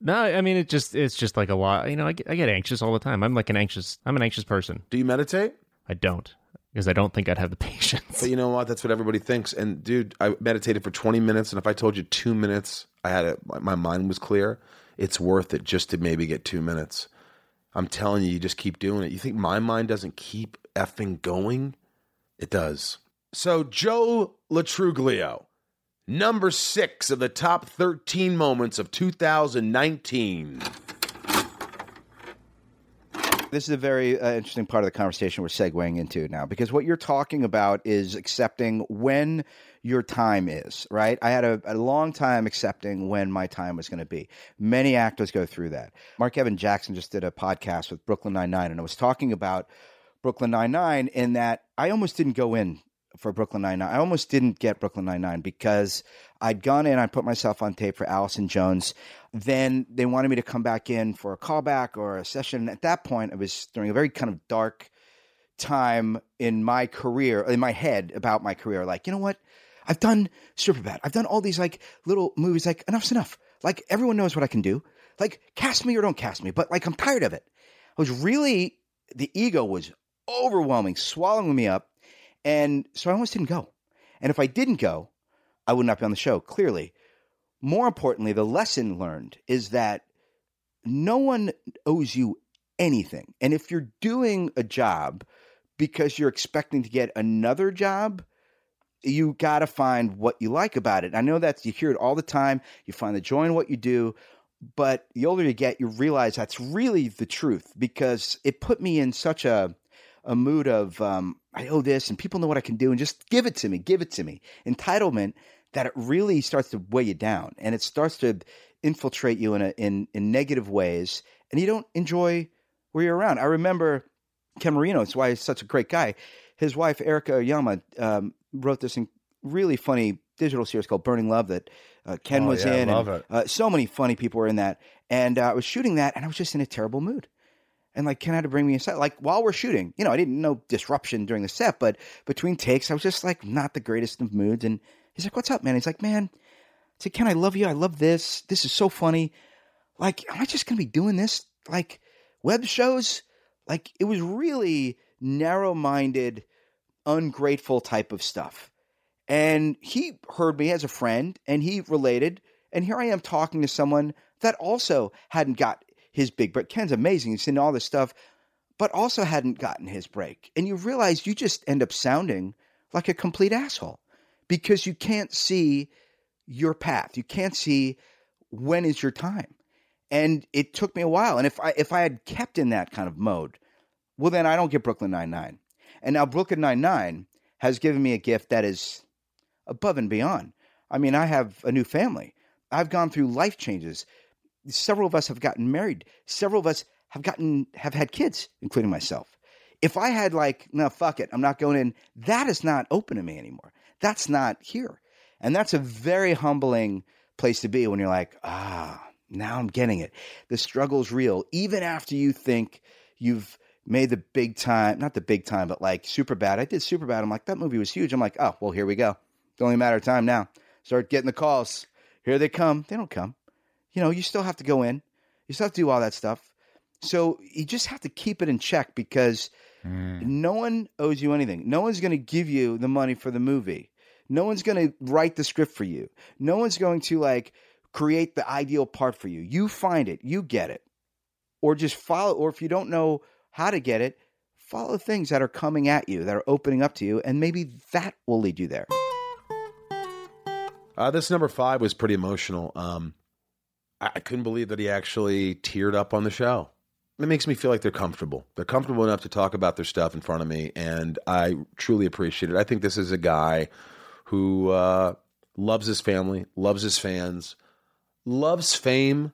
S3: No, I mean it just it's just like a lot. You know, I get, I get anxious all the time. I'm like an anxious. I'm an anxious person.
S2: do you meditate?
S3: I don't because I don't think I'd have the patience.
S2: But you know what? That's what everybody thinks. And dude, I meditated for 20 minutes, and if I told you two minutes, I had it. My mind was clear. It's worth it just to maybe get two minutes. I'm telling you, you just keep doing it. You think my mind doesn't keep effing going? It does. So Joe Lo Truglio, number six of the top 13 moments of 2019.
S13: This is a very uh, interesting part of the conversation we're segueing into now because what you're talking about is accepting when your time is, right? I had a, a long time accepting when my time was going to be. Many actors go through that. Mark Evan Jackson just did a podcast with Brooklyn Nine-Nine, and I was talking about Brooklyn Nine-Nine in that I almost didn't go in for Brooklyn Nine-Nine. I almost didn't get Brooklyn Nine-Nine because I'd gone in, I put myself on tape for Allison Jones. Then they wanted me to come back in for a callback or a session. And At that point, I was during a very kind of dark time in my career, in my head about my career. Like, you know what? I've done Superbad. I've done all these like little movies. Like, enough's enough. Like, everyone knows what I can do. Like, cast me or don't cast me. But like, I'm tired of it. I was really the ego was overwhelming, swallowing me up, and so I almost didn't go. And if I didn't go, I would not be on the show. Clearly, more importantly, the lesson learned is that no one owes you anything. And if you're doing a job because you're expecting to get another job, you got to find what you like about it. I know that you hear it all the time. You find the joy in what you do, but the older you get, you realize that's really the truth because it put me in such a a mood of um, I owe this and people know what I can do and just give it to me, give it to me. Entitlement that it really starts to weigh you down and it starts to infiltrate you in a, in in negative ways and you don't enjoy where you're around. I remember Ken Marino. That's why he's such a great guy. His wife Erica Oyama um, wrote this in really funny digital series called Burning Love that uh, Ken
S4: Oh,
S13: was
S4: yeah,
S13: in.
S4: love
S13: and,
S4: it.
S13: Uh, so many funny people were in that, and uh, I was shooting that, and I was just in a terrible mood. And like Ken had to bring me inside. Like while we're shooting, you know, I didn't know disruption during the set, but between takes, I was just like not the greatest of moods. And he's like, "What's up, man?" He's like, "Man, I said, Ken, I love you. I love this. This is so funny. Like, am I just gonna be doing this? Like web shows? Like it was really narrow-minded, ungrateful type of stuff. And he heard me as a friend and he related. And here I am talking to someone that also hadn't got his big break. Ken's amazing. He's in all this stuff, but also hadn't gotten his break. And you realize you just end up sounding like a complete asshole because you can't see your path. You can't see when is your time. And it took me a while. And if I if I had kept in that kind of mode, well then I don't get Brooklyn Nine Nine. And now Brooklyn Nine Nine has given me a gift that is above and beyond. I mean, I have a new family. I've gone through life changes. Several of us have gotten married. Several of us have gotten have had kids, including myself. If I had like, no, fuck it, I'm not going in. That is not open to me anymore. That's not here, and that's a very humbling place to be when you're like, ah, now I'm getting it. The struggle's real, even after you think you've made the big time, not the big time, but like Superbad. I did Superbad. I'm like, that movie was huge. I'm like, oh, well, here we go. It's only a matter of time now. Start getting the calls. Here they come. They don't come. You know, you still have to go in. You still have to do all that stuff. So you just have to keep it in check because no one owes you anything. No one's going to give you the money for the movie. No one's going to write the script for you. No one's going to like create the ideal part for you. You find it, you get it. Or just follow, or if you don't know how to get it, follow things that are coming at you, that are opening up to you, and maybe that will lead you there.
S2: Uh, this number five was pretty emotional. Um, I, I couldn't believe that he actually teared up on the show. It makes me feel like they're comfortable. They're comfortable enough to talk about their stuff in front of me, and I truly appreciate it. I think this is a guy who uh, loves his family, loves his fans, loves fame,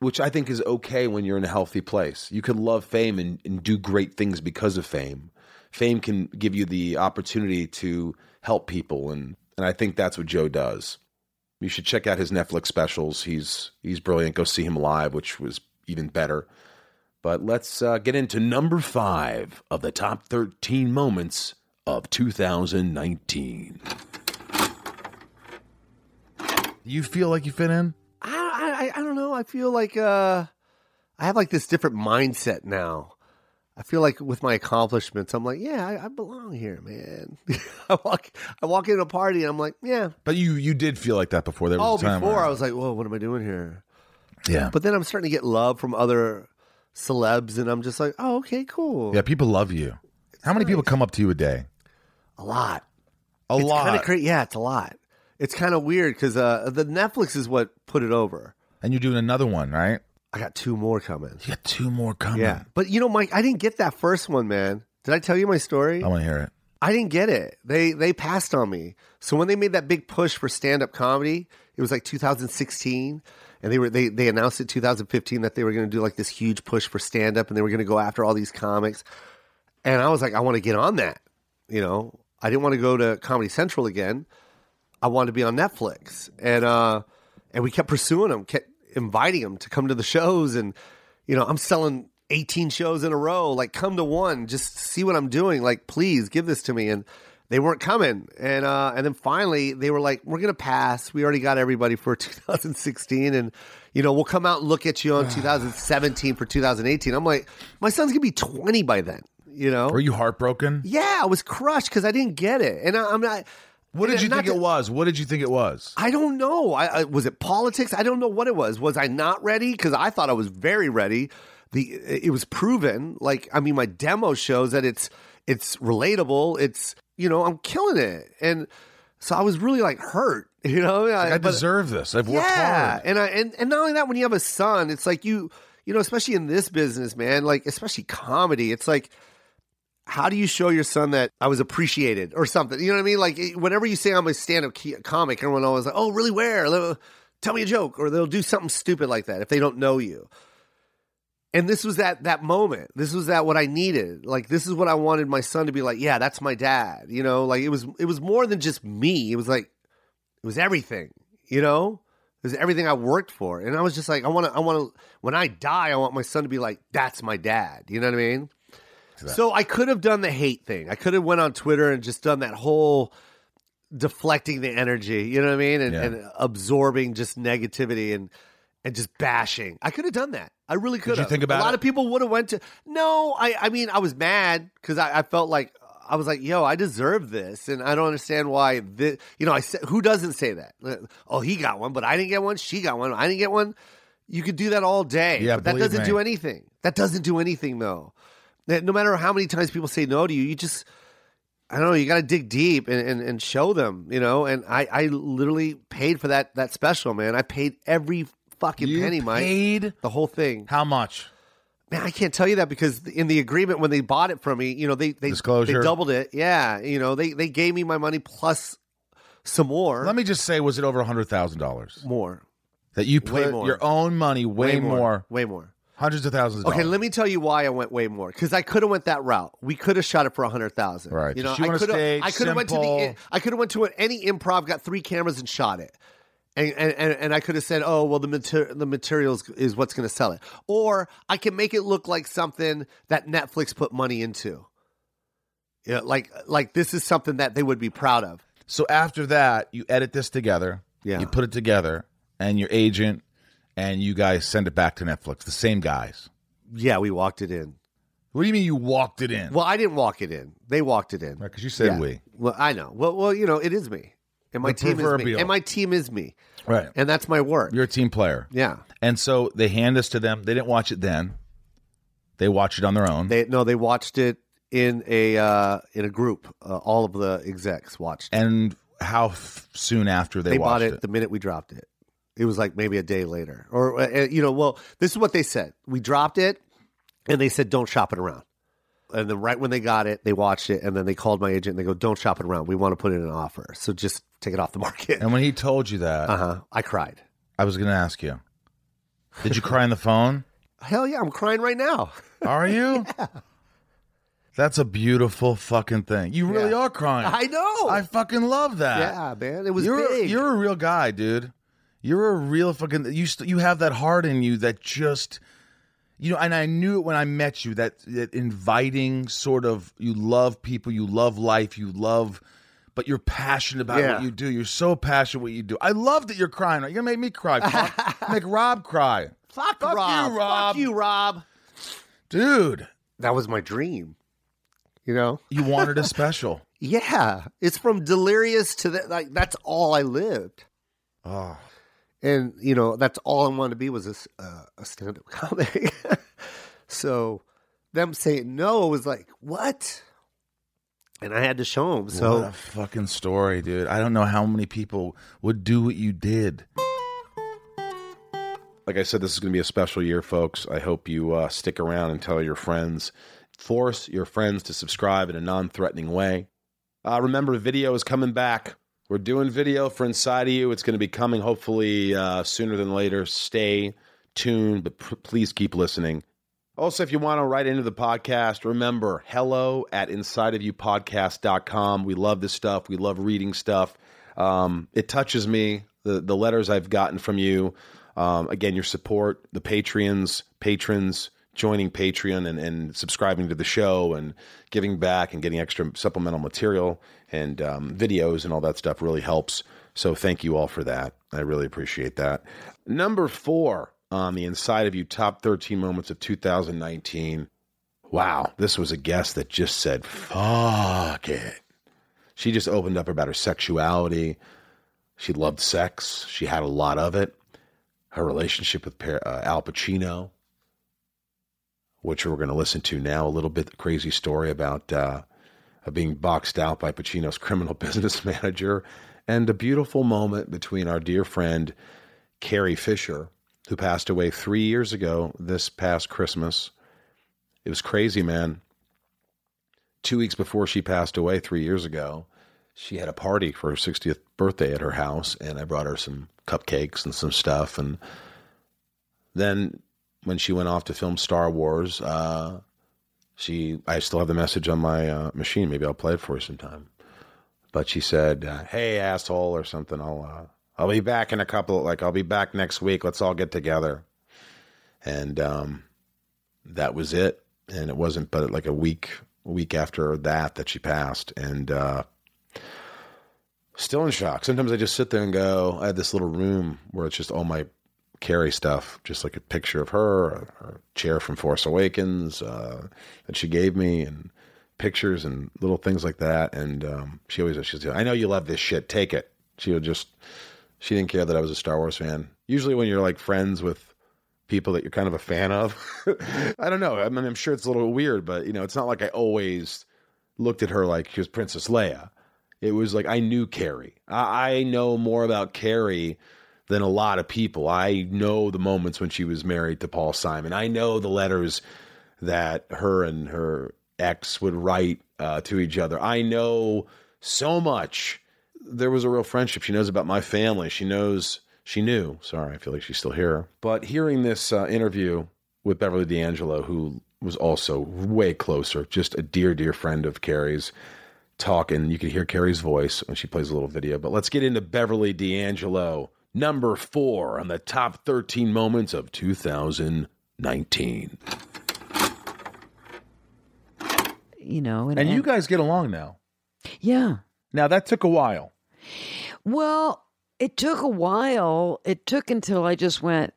S2: which I think is okay when you're in a healthy place. You can love fame and, and do great things because of fame. Fame can give you the opportunity to help people, and and I think that's what Jo does. You should check out his Netflix specials. He's he's brilliant. Go see him live, which was even better. But let's uh, get into number five of the top 13 moments of 2019.
S4: You feel like you fit in?
S14: I, I I don't know. I feel like uh, I have like this different mindset now. I feel like with my accomplishments, I'm like, yeah, I, I belong here, man. I walk, I walk into a party, and I'm like, yeah.
S4: But you you did feel like that before. There was
S14: Oh,
S4: a time
S14: before
S4: where-
S14: I was like, whoa, what am I doing here?
S4: Yeah.
S14: But then I'm starting to get love from other celebs, and I'm just like, oh, okay, cool.
S4: yeah, people love you. How many people come up to you a day?
S14: A lot.
S4: A
S14: it's
S4: lot.
S14: Kind of crazy. Yeah, it's a lot. It's kind of weird because uh, the Netflix is what put it over.
S4: And you're doing another one, right?
S14: I got two more coming.
S4: You got two more coming.
S14: Yeah, but you know, Mike, I didn't get that first one, man. Did I tell you my story?
S4: I want to hear it.
S14: I didn't get it. They they passed on me. So when they made that big push for stand up comedy, it was like 2016, and they were they they announced it 2015 that they were going to do like this huge push for stand up, and they were going to go after all these comics. And I was like, I want to get on that. You know, I didn't want to go to Comedy Central again. I wanted to be on Netflix, and uh, and we kept pursuing them, kept inviting them to come to the shows, and you know, I'm selling 18 shows in a row. Like, come to one, just see what I'm doing. Like, please give this to me. And they weren't coming, and uh, and then finally they were like, we're gonna pass. We already got everybody for 2016, and you know, we'll come out and look at you on 2017 for 2018. I'm like, my son's gonna be 20 by then. You know,
S4: Were you heartbroken?
S14: yeah, I was crushed because I didn't get it, and I, I'm not.
S4: What did you think it was? What did you think it was?
S14: I don't know. I, I was it politics. I don't know what it was. Was I not ready? Because I thought I was very ready. The it was proven. Like I mean, my demo shows that it's it's relatable. It's you know I'm killing it, and so I was really like hurt. You know,
S4: Like, I
S14: But-
S4: deserve this. I've worked
S14: yeah,
S4: hard.
S14: and I and and not only that, when you have a son, it's like you you know, especially in this business, man. Like especially comedy, it's like how do you show your son that I was appreciated or something? You know what I mean? Like whenever you say I'm a stand-up comic, everyone always like, "Oh, really? Where? Tell me a joke," or they'll do something stupid like that if they don't know you. And this was that that moment. This was that what I needed. Like this is what I wanted my son to be like. Yeah, that's my dad. You know, like it was it was more than just me. It was like it was everything. You know, it was everything I worked for. And I was just like, I want to. I want to. When I die, I want my son to be like, that's my dad. You know what I mean? So I could have done the hate thing. I could have went on Twitter and just done that whole deflecting the energy, you know what I mean, and,
S4: Yeah.
S14: and absorbing just negativity and and just bashing. I could have done that. I really could
S4: you
S14: have.
S4: think about
S14: a lot
S4: it?
S14: of people would have went to. No, I I mean I was mad because I, I felt like I was like, yo, I deserve this, and I don't understand why. This, you know, I said who doesn't say that? Oh, he got one, but I didn't get one. She got one. I didn't get one. You could do that all day.
S4: Yeah,
S14: but that doesn't
S4: me.
S14: do anything. That doesn't do anything though. No matter how many times people say no to you, you just I don't know, you gotta dig deep and, and, and show them, you know. And I, I literally paid for that that special, man. I paid every fucking
S4: You
S14: penny, Mike.
S4: paid
S14: The whole thing.
S4: How much?
S14: Man, I can't tell you that because in the agreement when they bought it from me, you know, they they,
S4: Disclosure.
S14: they doubled it. Yeah, you know, they they gave me my money plus some more.
S4: Let me just say, was it over a hundred thousand dollars
S14: more.
S4: that you
S14: Way
S4: put
S14: more.
S4: your own money way, more,
S14: way more.
S4: Hundreds of thousands of
S14: Okay,
S4: dollars?
S14: let me tell you why I went way more because I could have went that route. We could have shot it for a hundred thousand.
S4: Right.
S14: You know,
S4: Just
S14: I could have. I could have went to the. I could have went to any improv, got three cameras, and shot it. And, and, and, and I could have said, oh, well, the, mater- the materials is what's going to sell it. Or I can make it look like something that Netflix put money into. Yeah, like like this is something that they would be proud of.
S4: So after that, you edit this together.
S14: Yeah.
S4: You put it together, and your agent and you guys send it back to Netflix. The same guys.
S14: Yeah, we walked it in.
S4: What do you mean you walked it in?
S14: Well, I didn't walk it in. They walked it in.
S4: Right, Because you said
S14: Yeah.
S4: we.
S14: Well, I know. Well, well, you know, it is me, and my
S4: The
S14: team is me,
S4: proverbial.
S14: and my team is me,
S4: Right.
S14: and that's my work.
S4: You're a team player.
S14: Yeah.
S4: And so they hand this to them. They didn't watch it then. They watch it on their own.
S14: They no, they watched it in a uh, in a group. Uh, all of the execs watched. it.
S4: and how f- soon after they,
S14: They,
S4: watched
S14: bought it, the minute we dropped it. It was like maybe a day later, or uh, you know, well, this is what they said. We dropped it, and they said don't shop it around. And then right when they got it, they watched it, and then they called my agent. and They go, "Don't shop it around. We want to put in an offer, so just take it off the market."
S4: And when he told you that,
S14: Uh huh. I cried.
S4: I was going to ask you, did you cry on the phone?
S14: Hell yeah, I'm crying right now.
S4: Are you? That's a beautiful fucking thing. You really
S14: Yeah.
S4: are crying.
S14: I know.
S4: I fucking love that.
S14: Yeah, man, it was
S4: you're,
S14: big.
S4: You're a real guy, dude. You're a real fucking. You st- you have that heart in you that just, you know. And I knew it when I met you. That, that inviting sort of. You love people. You love life. You love. But you're passionate about
S14: Yeah.
S4: what you do. You're so passionate what you do. I love that you're crying. You're gonna make me cry. Fuck. make Rob cry,
S14: Fuck,
S4: Fuck
S14: Rob.
S4: you, Rob.
S14: Fuck you, Rob.
S4: dude.
S14: That was my dream. You know?
S4: You wanted a special.
S14: Yeah. It's from delirious to that. Like that's all I lived.
S4: Oh,
S14: and you know that's all I wanted to be was a, s- uh, a stand-up comic. so them saying no was like what, and I had to show them.
S4: what
S14: So
S4: a fucking story, dude. I don't know how many people would do what you did.
S2: Like I said, this is going to be a special year, folks. I hope you uh, stick around and tell your friends. Force your friends to subscribe in a non threatening way. Uh, remember, video is coming back. We're doing video for Inside of You. It's going to be coming hopefully uh, sooner than later. Stay tuned, but please keep listening. Also, if you want to write into the podcast, remember hello at insideofyoupodcast.com. We love this stuff. We love reading stuff. Um, it touches me, the, the letters I've gotten from you. Um, again, your support, the Patreons, patrons joining Patreon and, and subscribing to the show and giving back and getting extra supplemental material and um, videos and all that stuff really helps. So thank you all for that. I really appreciate that. Number four on the Inside of You Top 13 Moments of 2019. Wow, this was a guest that just said, fuck it. She just opened up about her sexuality. She loved sex. She had a lot of it. Her relationship with uh, Al Pacino, which we're going to listen to now. A little bit the crazy story about uh, being boxed out by Pacino's criminal business manager, and a beautiful moment between our dear friend Carrie Fisher, who passed away three years ago this past Christmas. It was crazy, man. Two weeks before she passed away, three years ago, she had a party for her 60th birthday at her house, and I brought her some cupcakes and some stuff. And then when she went off to film Star Wars, uh, she I still have the message on my uh, machine. Maybe I'll play it for you sometime. But she said, uh, "Hey, asshole," or something. I'll uh, I'll be back in a couple. Like I'll be back next week. Let's all get together. And um, that was it. And it wasn't, but like a week, week after that, that she passed. And uh, still in shock. Sometimes I just sit there and go. I had this little room where it's just all my Carrie stuff, just like a picture of her, a chair from Force Awakens uh, that she gave me, and pictures and little things like that. And um, she always she's like, I know you love this shit. Take it. She would just she didn't care that I was a Star Wars fan. Usually when you're like friends with people that you're kind of a fan of, I don't know. I mean, I'm sure it's a little weird, but you know, it's not like I always looked at her like she was Princess Leia. It was like I knew Carrie. I, I know more about Carrie than a lot of people. I know the moments when she was married to Paul Simon. I know the letters that her and her ex would write uh, to each other. I know so much. There was a real friendship. She knows about my family. She knows. She knew. Sorry, I feel like she's still here. But hearing this uh, interview with Beverly D'Angelo, who was also way closer, just a dear, dear friend of Carrie's, talking. You could hear Carrie's voice when she plays a little video. But let's get into Beverly D'Angelo, number four on the top 13 moments of 2019.
S15: You know,
S4: And you guys get along now.
S15: Yeah.
S4: Now that took a while.
S15: Well, it took a while. It took until I just went.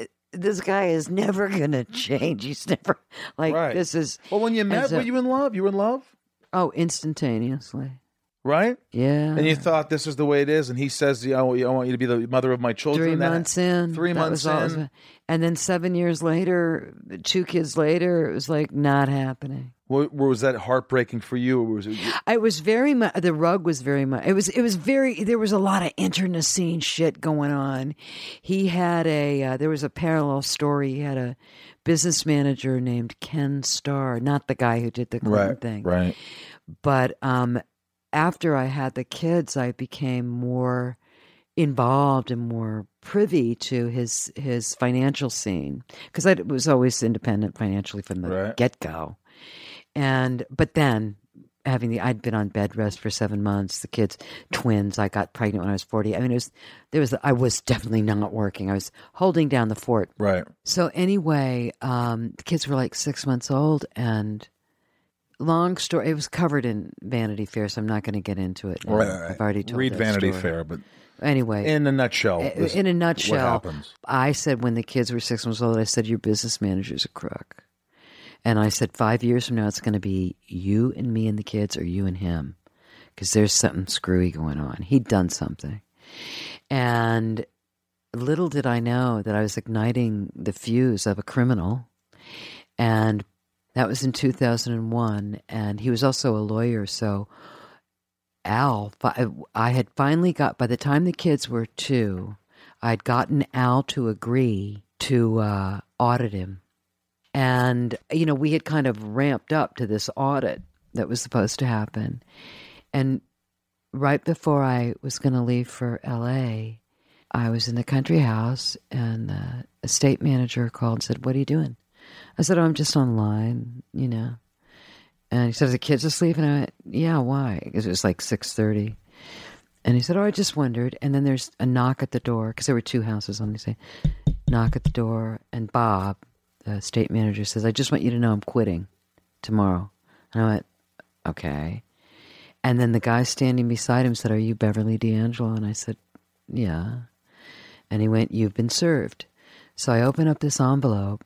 S15: Uh, this guy is never gonna change. He's never like
S4: Right.
S15: this is.
S4: Well, when you met,
S15: so-
S4: were you in love? You were in love,
S15: Oh, instantaneously.
S4: Right?
S15: Yeah.
S4: And you thought this is the way it is, and he says, "I want you, I want you to be the mother of my children."
S15: Three
S4: That-
S15: months in.
S4: Three months
S15: it was- and then seven years later, two kids later, it was like not happening.
S4: What, Was that heartbreaking for you, or was it?
S15: I was very much. The rug was very much. It was. It was very. There was a lot of internecine shit going on. He had a. Uh, there was a parallel story. He had a business manager named Ken Starr, not the guy who did the Clinton
S4: Right,
S15: thing,
S4: right.
S15: But um, after I had the kids, I became more involved and more privy to his his financial scene because I was always independent financially from the
S4: Right.
S15: get go. And but then having the I'd been on bed rest for seven months. The kids, twins. I got pregnant when I was forty. I mean, it was there was I was definitely not working. I was holding down the fort.
S4: Right.
S15: So anyway, um, the kids were like six months old, and long story. It was covered in Vanity Fair, so I'm not going to get into it. now.
S4: Right.
S15: I've already told
S4: you.
S15: Read
S4: Vanity
S15: story.
S4: Fair, but
S15: Anyway,
S4: in a nutshell,
S15: in a nutshell,
S4: what happens?
S15: I said when the kids were six months old, I said your business manager's a crook, and I said five years from now it's going to be you and me and the kids, or you and him, because there's something screwy going on. He'd done something, and little did I know that I was igniting the fuse of a criminal, and that was in 2001, and he was also a lawyer, so. Al, I had finally got, by the time the kids were two, I'd gotten Al to agree to uh, audit him. And, you know, we had kind of ramped up to this audit that was supposed to happen. And right before I was going to leave for LA, I was in the country house and the estate manager called and said, What are you doing? I said, Oh, I'm just online, you know. And he said, "Are the kids asleep?" And I went, "Yeah, why?" Because it was like six thirty. And he said, "Oh, I just wondered." And then there's a knock at the door because there were two houses on the same. Knock at the door, and Bob, the state manager, says, "I just want you to know I'm quitting tomorrow." And I went, "Okay." And then the guy standing beside him said, "Are you Beverly D'Angelo?" And I said, "Yeah." And he went, "You've been served." So I open up this envelope,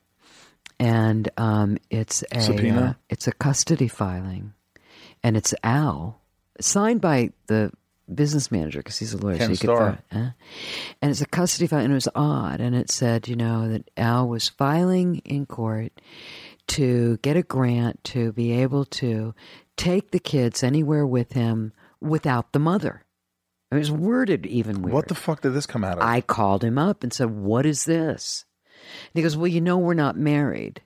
S15: and um, it's a
S4: Subpoena?
S15: uh, it's a custody filing, and it's Al, signed by the business manager because he's a lawyer.
S4: Ken
S15: so he could
S4: Starr.
S15: And it's a custody file, and it was odd. And it said, you know, that Al was filing in court to get a grant to be able to take the kids anywhere with him without the mother. It was worded even weird.
S4: What the fuck did this come out of?
S15: I called him up and said, What is this? And he goes, Well, you know, we're not married.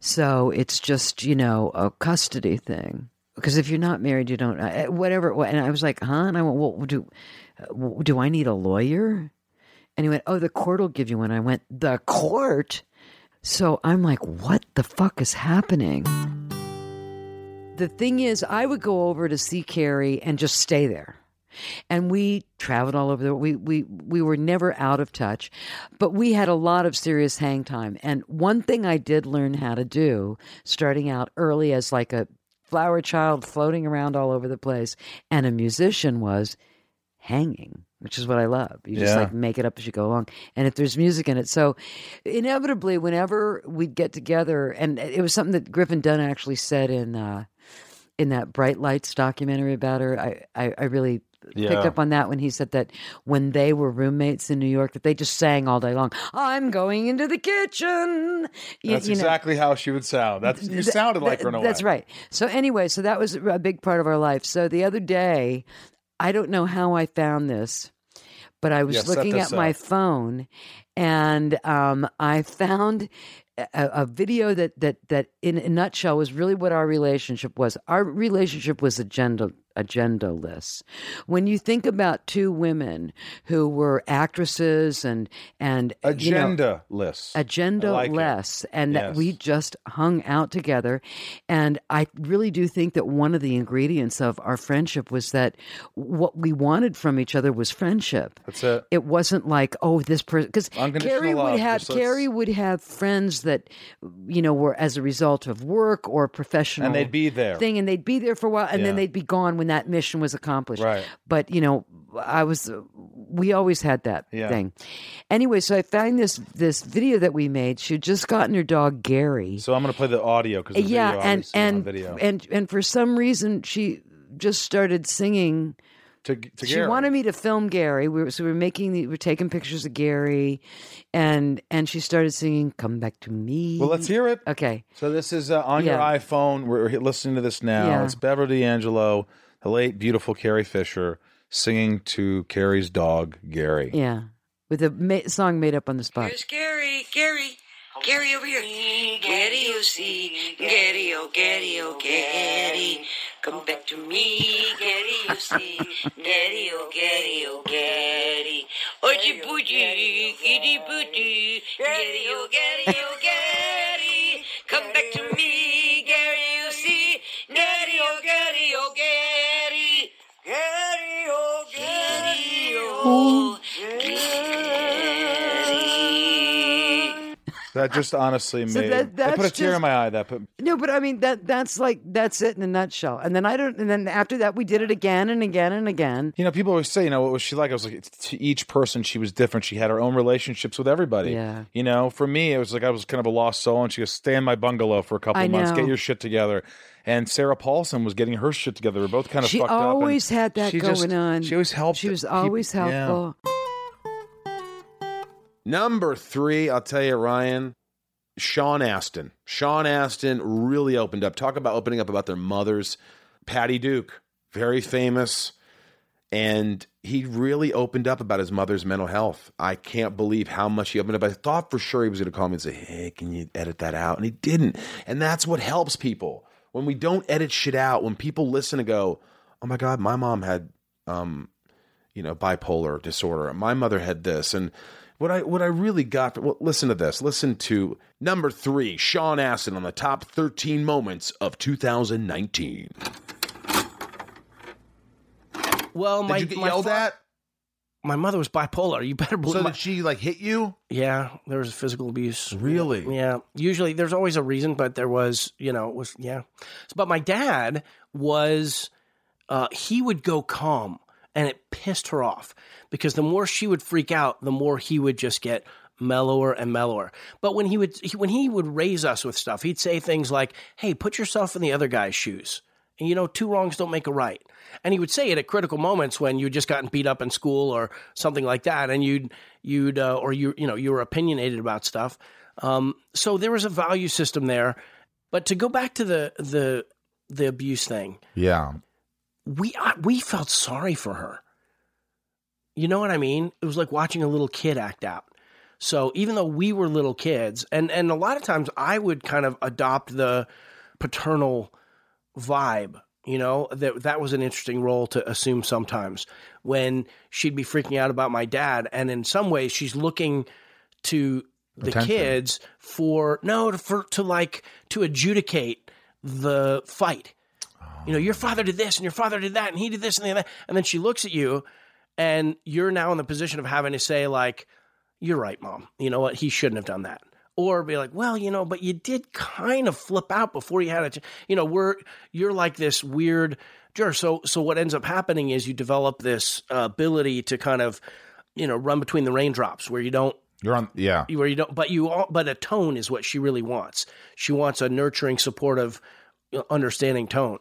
S15: So it's just, you know, a custody thing. Because if you're not married, you don't, uh, whatever. And I was like, Huh? And I went, Well, do, uh, do I need a lawyer? And he went, Oh, the court will give you one. I went, The court? So I'm like, What the fuck is happening? The thing is, I would go over to see Carrie and just stay there and we traveled all over the we we we were never out of touch but we had a lot of serious hang time. And one thing i did learn how to do starting out early as like a flower child floating around all over the place and a musician was hanging which is what i love. You just
S4: Yeah.
S15: like make it up as you go along. And if there's music in it. So inevitably whenever we'd get together and it was something that griffin dunne actually said in uh in that bright lights documentary about her i i, I really
S4: Yeah.
S15: picked up on that when he said that when they were roommates in New York, that they just sang all day long. I'm going into the kitchen. You-
S4: That's
S15: you know.
S4: exactly how she would sound. That's you
S15: Th-
S4: sounded like
S15: th-
S4: her in a
S15: That's
S4: way.
S15: right. So anyway, so that was a big part of our life. So the other day, I don't know how I found this, but I was
S4: Yeah,
S15: looking at my phone, and um, I found a, a video that that that in a nutshell was really what our relationship was. Our relationship was agenda agendaless. When you think about two women who were actresses and and you know,
S4: Agenda-less.
S15: Agenda
S4: like it.
S15: less and that we just hung out together and i really do think that one of the ingredients of our friendship was that what we wanted from each other was friendship
S4: That's it.
S15: it wasn't like oh this person because Carrie would have Carrie would have friends that you know were as a result of work or professional
S4: And they'd be there.
S15: thing and they'd be there for a while and then they'd be gone when that mission was accomplished
S4: Right.
S15: but you know I was we always had that
S4: Yeah.
S15: thing anyway so I found this this video that we made she had just gotten her dog Gary
S4: So I'm going to play the audio because
S15: yeah
S4: video
S15: and and
S4: video.
S15: and and for some reason she just started singing
S4: to, to
S15: she
S4: Gary.
S15: wanted me to film Gary. We were so we were making the, we were taking pictures of Gary, and and she started singing "Come Back to Me."
S4: Well, let's hear it.
S15: Okay.
S4: So this is uh, on your iPhone. We're we're listening to this now.
S15: Yeah.
S4: It's Beverly D'Angelo, the late beautiful Carrie Fisher, singing to Carrie's dog Gary.
S15: Yeah, with a ma- song made up on the spot.
S16: Here's Gary, Gary, Gary over here. Gary, you see, Gary, oh, Gary, oh, Gary. Come back to me, Gary, you see, Gary, oh, Gary, oh, Gary. Oji booty, giddy booty, Gary, oh, Gary, oh, Gary. Come back to me, Gary, you see, Gary, oh, Gary, oh, Gary.
S4: That just honestly made.
S15: So that-
S4: I put a tear in my eye. That put.
S15: No, but I mean that that's like that's it in a nutshell. And then I don't. And then after that, we did it again and again and again.
S4: You know, people always say, you know, what was she like? I was like, to each person, she was different. She had her own relationships with everybody.
S15: Yeah.
S4: You know, for me, it was like I was kind of a lost soul, and she goes, stay in my bungalow for a couple months, get your shit together. And Sarah Paulson was getting her shit together. We're both kind of
S15: she
S4: fucked up. and
S15: always had that
S4: she
S15: going
S4: just-
S15: on.
S4: She always helped.
S15: She was always
S4: yeah.
S15: helpful.
S2: Number three, I'll tell you, Ryan, Sean Astin. Sean Astin really opened up. Talk about opening up about their mothers. Patty Duke, very famous. And he really opened up about his mother's mental health. I can't believe how much he opened up. I thought for sure he was going to call me and say, Hey, can you edit that out? And he didn't. And that's what helps people. When we don't edit shit out, when people listen and go, Oh my God, my mom had um, you know, bipolar disorder. My mother had this. And what I what I really got well, listen to this. Listen to number three, Sean Astin on the top 13 moments of 2019.
S17: Well,
S2: Did
S17: my
S2: you get
S17: my
S2: yelled at?
S17: My mother was bipolar. You better believe.
S2: So
S17: my-
S2: did she like hit you?
S17: Yeah, there was physical abuse.
S2: Really?
S17: Yeah. Usually, there's always a reason, but there was, you know, it was yeah. But my dad was, uh, he would go calm, and it pissed her off because the more she would freak out, the more he would just get mellower and mellower. But when he would he, when he would raise us with stuff, he'd say things like, "Hey, put yourself in the other guy's shoes." And you know, two wrongs don't make a right. And he would say it at critical moments when you'd just gotten beat up in school or something like that, and you'd you'd uh, or you you know you were opinionated about stuff. Um, so there was a value system there. But to go back to the the the abuse thing,
S4: Yeah.
S17: we I, we felt sorry for her. You know what I mean? It was like watching a little kid act out. So even though we were little kids, and and a lot of times I would kind of adopt the paternal vibe. You know that that was an interesting role to assume sometimes when she'd be freaking out about my dad, and in some ways she's looking to the
S4: Attention.
S17: kids for no for to like to adjudicate the fight. You know, your father did this and your father did that and he did this and that. And then she looks at you and you're now in the position of having to say, like, you're right, mom. You know what? He shouldn't have done that. Or be like, well, you know, but you did kind of flip out before you had a, ch-. you know, we're, you're like this weird juror. So, so what ends up happening is you develop this uh, ability to kind of, you know, run between the raindrops where you don't
S4: You're on. Yeah.
S17: where you don't but you all but a tone is what she really wants she wants a nurturing supportive understanding tone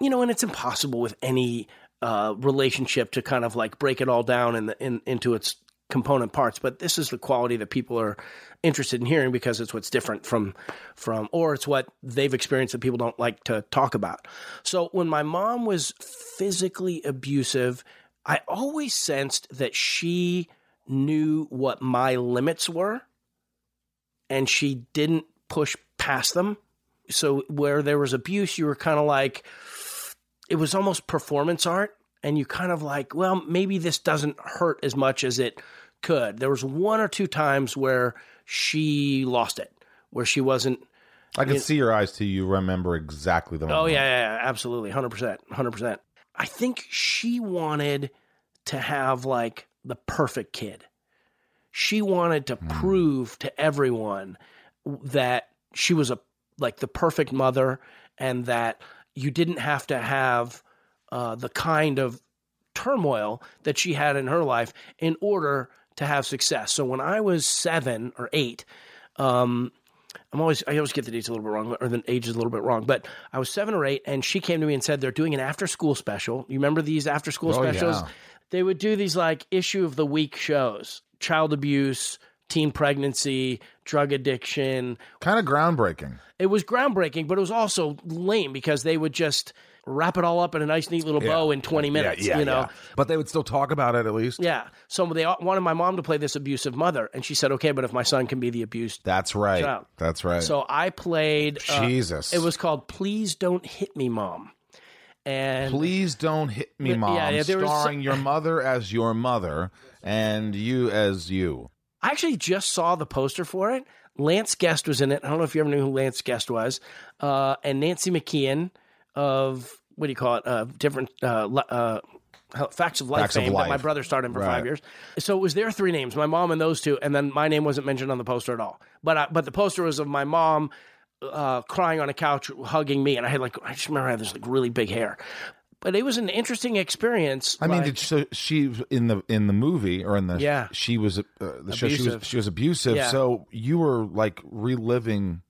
S17: you know and it's impossible with any uh, relationship to kind of like break it all down in the, in, into its component parts but this is the quality that people are interested in hearing because it's what's different from from or it's what they've experienced that people don't like to talk about so when my mom was physically abusive I always sensed that she knew what my limits were and she didn't push past them. So where there was abuse, you were kind of like, it was almost performance art. And you kind of like, well, maybe this doesn't hurt as much as it could. There was one or two times where she lost it, where she wasn't.
S4: I can see your eyes too. You remember exactly the
S17: Oh
S4: moment.
S17: yeah, yeah, yeah, absolutely, hundred percent, hundred percent. I think she wanted to have like the perfect kid. She wanted to prove to everyone that she was a like the perfect mother, and that you didn't have to have uh, the kind of turmoil that she had in her life in order to have success. So when I was seven or eight, um, I'm always I always get the dates a little bit wrong or the ages a little bit wrong, but I was seven or eight, and she came to me and said they're doing an after school special. You remember these after school
S4: Oh,
S17: specials?
S4: yeah.
S17: They would do these like issue of the week shows, child abuse, teen pregnancy, drug addiction.
S4: Kind of groundbreaking.
S17: It was groundbreaking, but it was also lame because they would just wrap it all up in a nice, neat little bow in 20 minutes.
S4: Yeah, yeah,
S17: you know.
S4: But they would still talk about it at least.
S17: yeah. So they wanted my mom to play this abusive mother, and she said, "Okay, but if my son can be the abused
S4: That's right.
S17: child."
S4: That's right.
S17: So I played. uh,
S4: Jesus.
S17: It was called "Please Don't Hit Me, Mom," and
S4: Please don't hit me, mom.
S17: yeah, there was
S4: starring your mother as your mother and you as you.
S17: I actually just saw the poster for it. Lance Guest was in it. I don't know if you ever knew who Lance Guest was, uh, and Nancy McKeon of what do you call it? Uh, different uh, uh, Facts of Life
S4: Facts of
S17: fame that my brother starred in for
S4: Right.
S17: five years. So it was their three names, my mom and those two, and then my name wasn't mentioned on the poster at all. But I, but the poster was of my mom uh, crying on a couch, hugging me, and I had like I just remember I had this like really big hair. But it was an interesting experience.
S4: I mean,
S17: like-
S4: did so she in the in the movie or in the
S17: Yeah.
S4: she was uh, the show she was she was abusive.
S17: Yeah.
S4: So you were like reliving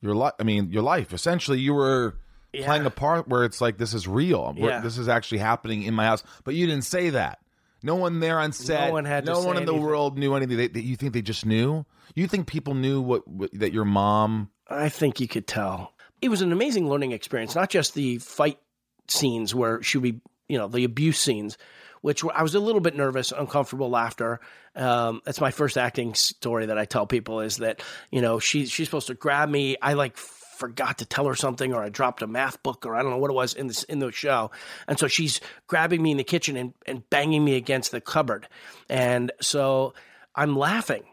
S4: your life. I mean, your life essentially. You were playing a part where it's like this is real.
S17: Yeah.
S4: This is actually happening in my house. But you didn't say that. No one there on set.
S17: one had
S4: no one in the world knew anything. They, they- you think they just knew? You think people knew what, what that your mom?
S17: I think you could tell. It was an amazing learning experience, not just the fight scenes where she would be, you know, the abuse scenes, which were, I was a little bit nervous, uncomfortable laughter. Um, that's my first acting story that I tell people is that, you know, she, she's supposed to grab me. I like forgot to tell her something or I dropped a math book or I don't know what it was in this in the show. And so she's grabbing me in the kitchen and, and banging me against the cupboard. And so I'm laughing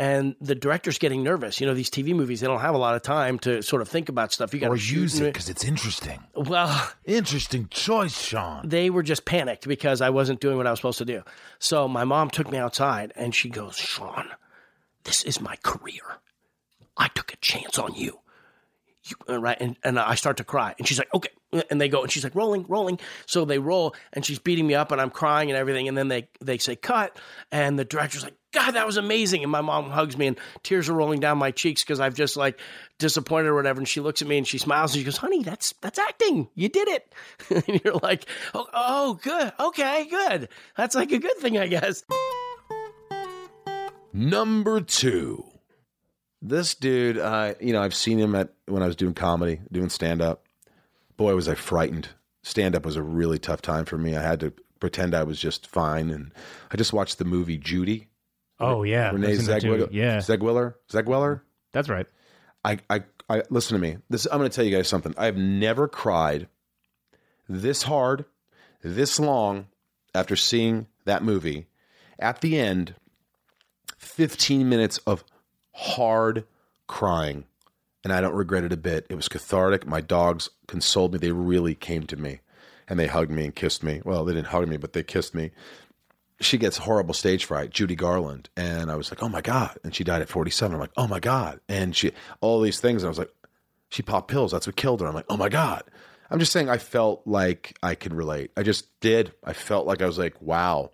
S17: and the director's getting nervous. You know, these TV movies, they don't have a lot of time to sort of think about stuff. You got
S4: Or
S17: to
S4: use it because it's interesting.
S17: Well,
S4: Interesting choice, Sean.
S17: they were just panicked because I wasn't doing what I was supposed to do. So my mom took me outside and she goes, Sean, this is my career. I took a chance on you. Uh, right. And, and I start to cry. And she's like, okay. And they go, and she's like, rolling, rolling. So they roll and she's beating me up and I'm crying and everything. And then they, they say, cut. And the director's like, God, that was amazing. And my mom hugs me and tears are rolling down my cheeks because I've just like disappointed or whatever. And she looks at me and she smiles and she goes, honey, that's, that's acting. You did it. and you're like, oh, oh, good. Okay, good. That's like a good thing, I guess.
S2: Number two. This dude, uh, you know, I've seen him at when I was doing comedy, doing stand up. Boy, was I frightened. Stand up was a really tough time for me. I had to pretend I was just fine. And I just watched the movie Judy.
S3: Oh, yeah.
S2: Renee
S3: that Yeah.
S2: Zellweger. Zellweger.
S3: That's right.
S2: I, I, I listen to me. This I'm going to tell you guys something. I've never cried this hard, this long after seeing that movie. At the end, 15 minutes of hard crying, and I don't regret it a bit. It was cathartic. My dogs consoled me. They really came to me, and they hugged me and kissed me. Well, they didn't hug me, but they kissed me. She gets horrible stage fright, Judy Garland, and I was like, "Oh my god!" And she died at 47. I'm like, "Oh my god!" And she all these things. And I was like, "She popped pills. That's what killed her." I'm like, "Oh my god!" I'm just saying, I felt like I could relate. I just did. I felt like I was like, "Wow."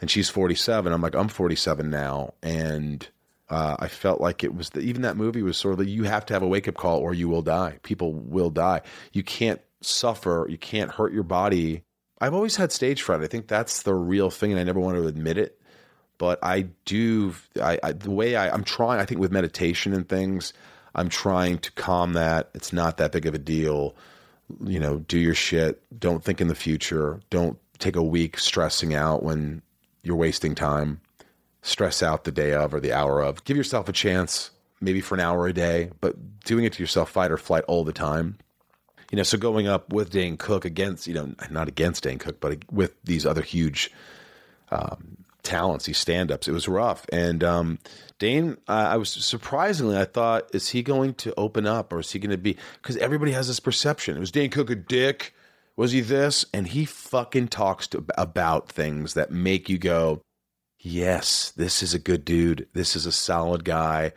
S2: And she's 47. I'm like, I'm 47 now, and uh, I felt like it was the, even that movie was sort of the, you have to have a wake up call or you will die. People will die. You can't suffer. You can't hurt your body. I've always had stage fright. I think that's the real thing, and I never want to admit it. But I do. I, I the way I, I'm trying. I think with meditation and things, I'm trying to calm that. It's not that big of a deal. You know, do your shit. Don't think in the future. Don't take a week stressing out when you're wasting time. Stress out the day of or the hour of. Give yourself a chance, maybe for an hour a day, but doing it to yourself, fight or flight all the time. You know, so going up with Dane Cook against, you know, not against Dane Cook, but with these other huge um, talents, these stand ups, it was rough. And um, Dane, I was surprisingly, I thought, is he going to open up or is he going to be, because everybody has this perception. It was Dane Cook a dick? Was he this? And he fucking talks to, about things that make you go, yes, this is a good dude. This is a solid guy.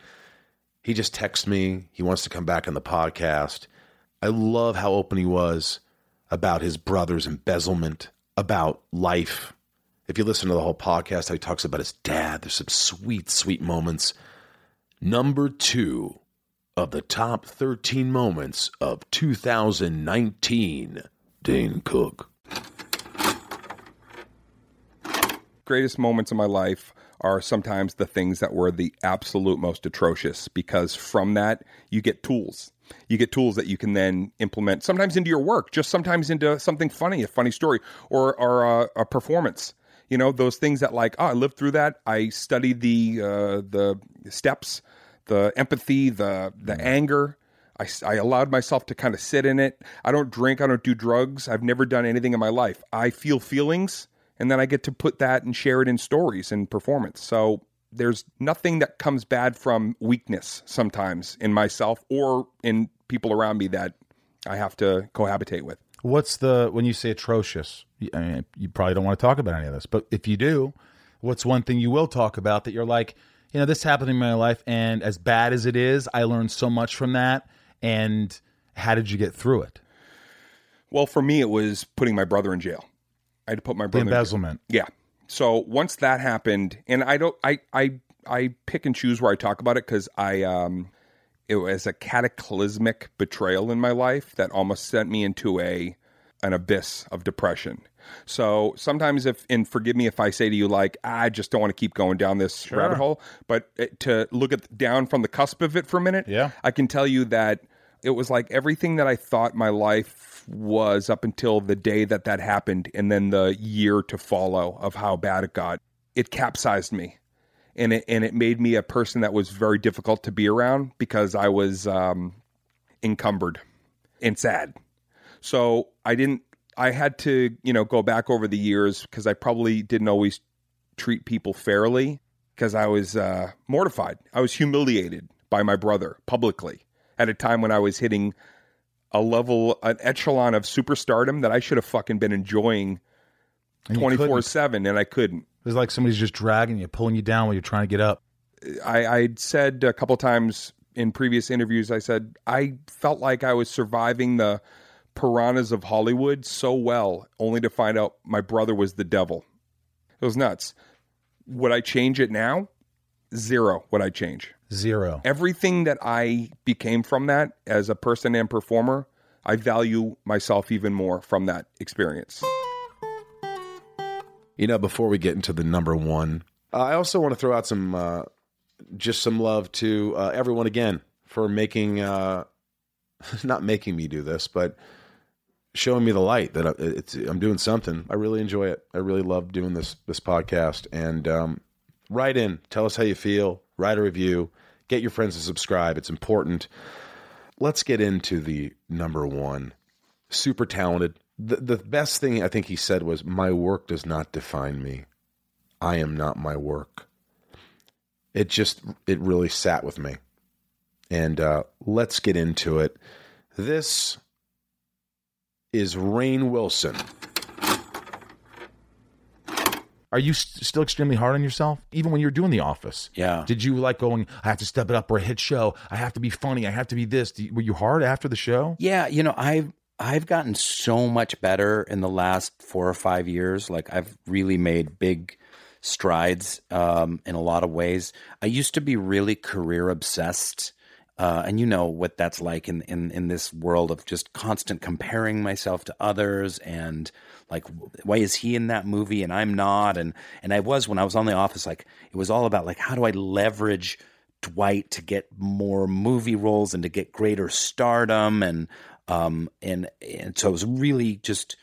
S2: He just texts me. He wants to come back on the podcast. I love how open he was about his brother's embezzlement, about life. If you listen to the whole podcast, how he talks about his dad, there's some sweet, sweet moments. Number two of the top 13 moments of 2019, Dane Cook.
S18: Greatest moments of my life are sometimes the things that were the absolute most atrocious because from that you get tools. You get tools that you can then implement sometimes into your work just sometimes into something funny a funny story or or a, a performance. You know those things that like oh i lived through that. I studied the uh, the steps the empathy the the anger. I, I allowed myself to kind of sit in it. I don't drink. I don't do drugs. I've never done anything in my life. I feel feelings and then I get to put that and share it in stories and performance. So there's nothing that comes bad from weakness sometimes in myself or in people around me that I have to cohabitate with.
S4: What's the when you say atrocious? I mean, you probably don't want to talk about any of this, but if you do, what's one thing you will talk about that you're like, you know, this happened in my life, and as bad as it is, I learned so much from that. And how did you get through it?
S18: Well, for me, it was putting my brother in jail. I had to put my
S4: The
S18: brother in
S4: embezzlement.
S18: Yeah. So once that happened, and I don't, I, I, I pick and choose where I talk about it because I, um, it was a cataclysmic betrayal in my life that almost sent me into a, an abyss of depression. So sometimes, if and forgive me if I say to you like I just don't want to keep going down this
S4: Sure.
S18: rabbit hole, but to look at down from the cusp of it for a minute,
S4: Yeah.
S18: I can tell you that it was like everything that I thought my life was up until the day that that happened, and then the year to follow of how bad it got. It capsized me, and it and it made me a person that was very difficult to be around because I was um, encumbered and sad. So I didn't. I had to, you know, go back over the years because I probably didn't always treat people fairly because I was uh, mortified. I was humiliated by my brother publicly at a time when I was hitting a level, an echelon of superstardom that I should have fucking been enjoying twenty four seven, and I couldn't.
S4: It was like somebody's just dragging you, pulling you down while you're trying to get up.
S18: I, I'd said a couple times in previous interviews, I said I felt like I was surviving the piranhas of Hollywood so well, only to find out my brother was the devil. It was nuts. Would I change it now? Zero. Would I change?
S4: Zero.
S18: Everything that I became from that as a person and performer, I value myself even more from that experience.
S2: You know, before we get into the number one, uh, I also want to throw out some, uh, just some love to uh, everyone again for making, uh, not making me do this, but showing me the light that I, it's, I'm doing something. I really enjoy it. I really love doing this this podcast. And um, write in, tell us how you feel, write a review, get your friends to subscribe. It's important. Let's get into the number one. Super talented. The, the best thing I think he said was, My work does not define me. I am not my work. It just, it really sat with me. And uh, let's get into it. This is Rainn Wilson.
S4: Are you st- still extremely hard on yourself, even when you're doing The Office?
S19: Yeah.
S4: Did you like going? I have to step it up or a hit show. I have to be funny. I have to be this. You- were you hard after the show?
S19: Yeah, you know, I've I've gotten so much better in the last four or five years. Like I've really made big strides um, in a lot of ways. I used to be really career obsessed. Uh, and you know what that's like in, in, in this world of just constant comparing myself to others and like why is he in that movie and I'm not and and I was when I was on the office like it was all about like how do I leverage Dwight to get more movie roles and to get greater stardom and um and and so it was really just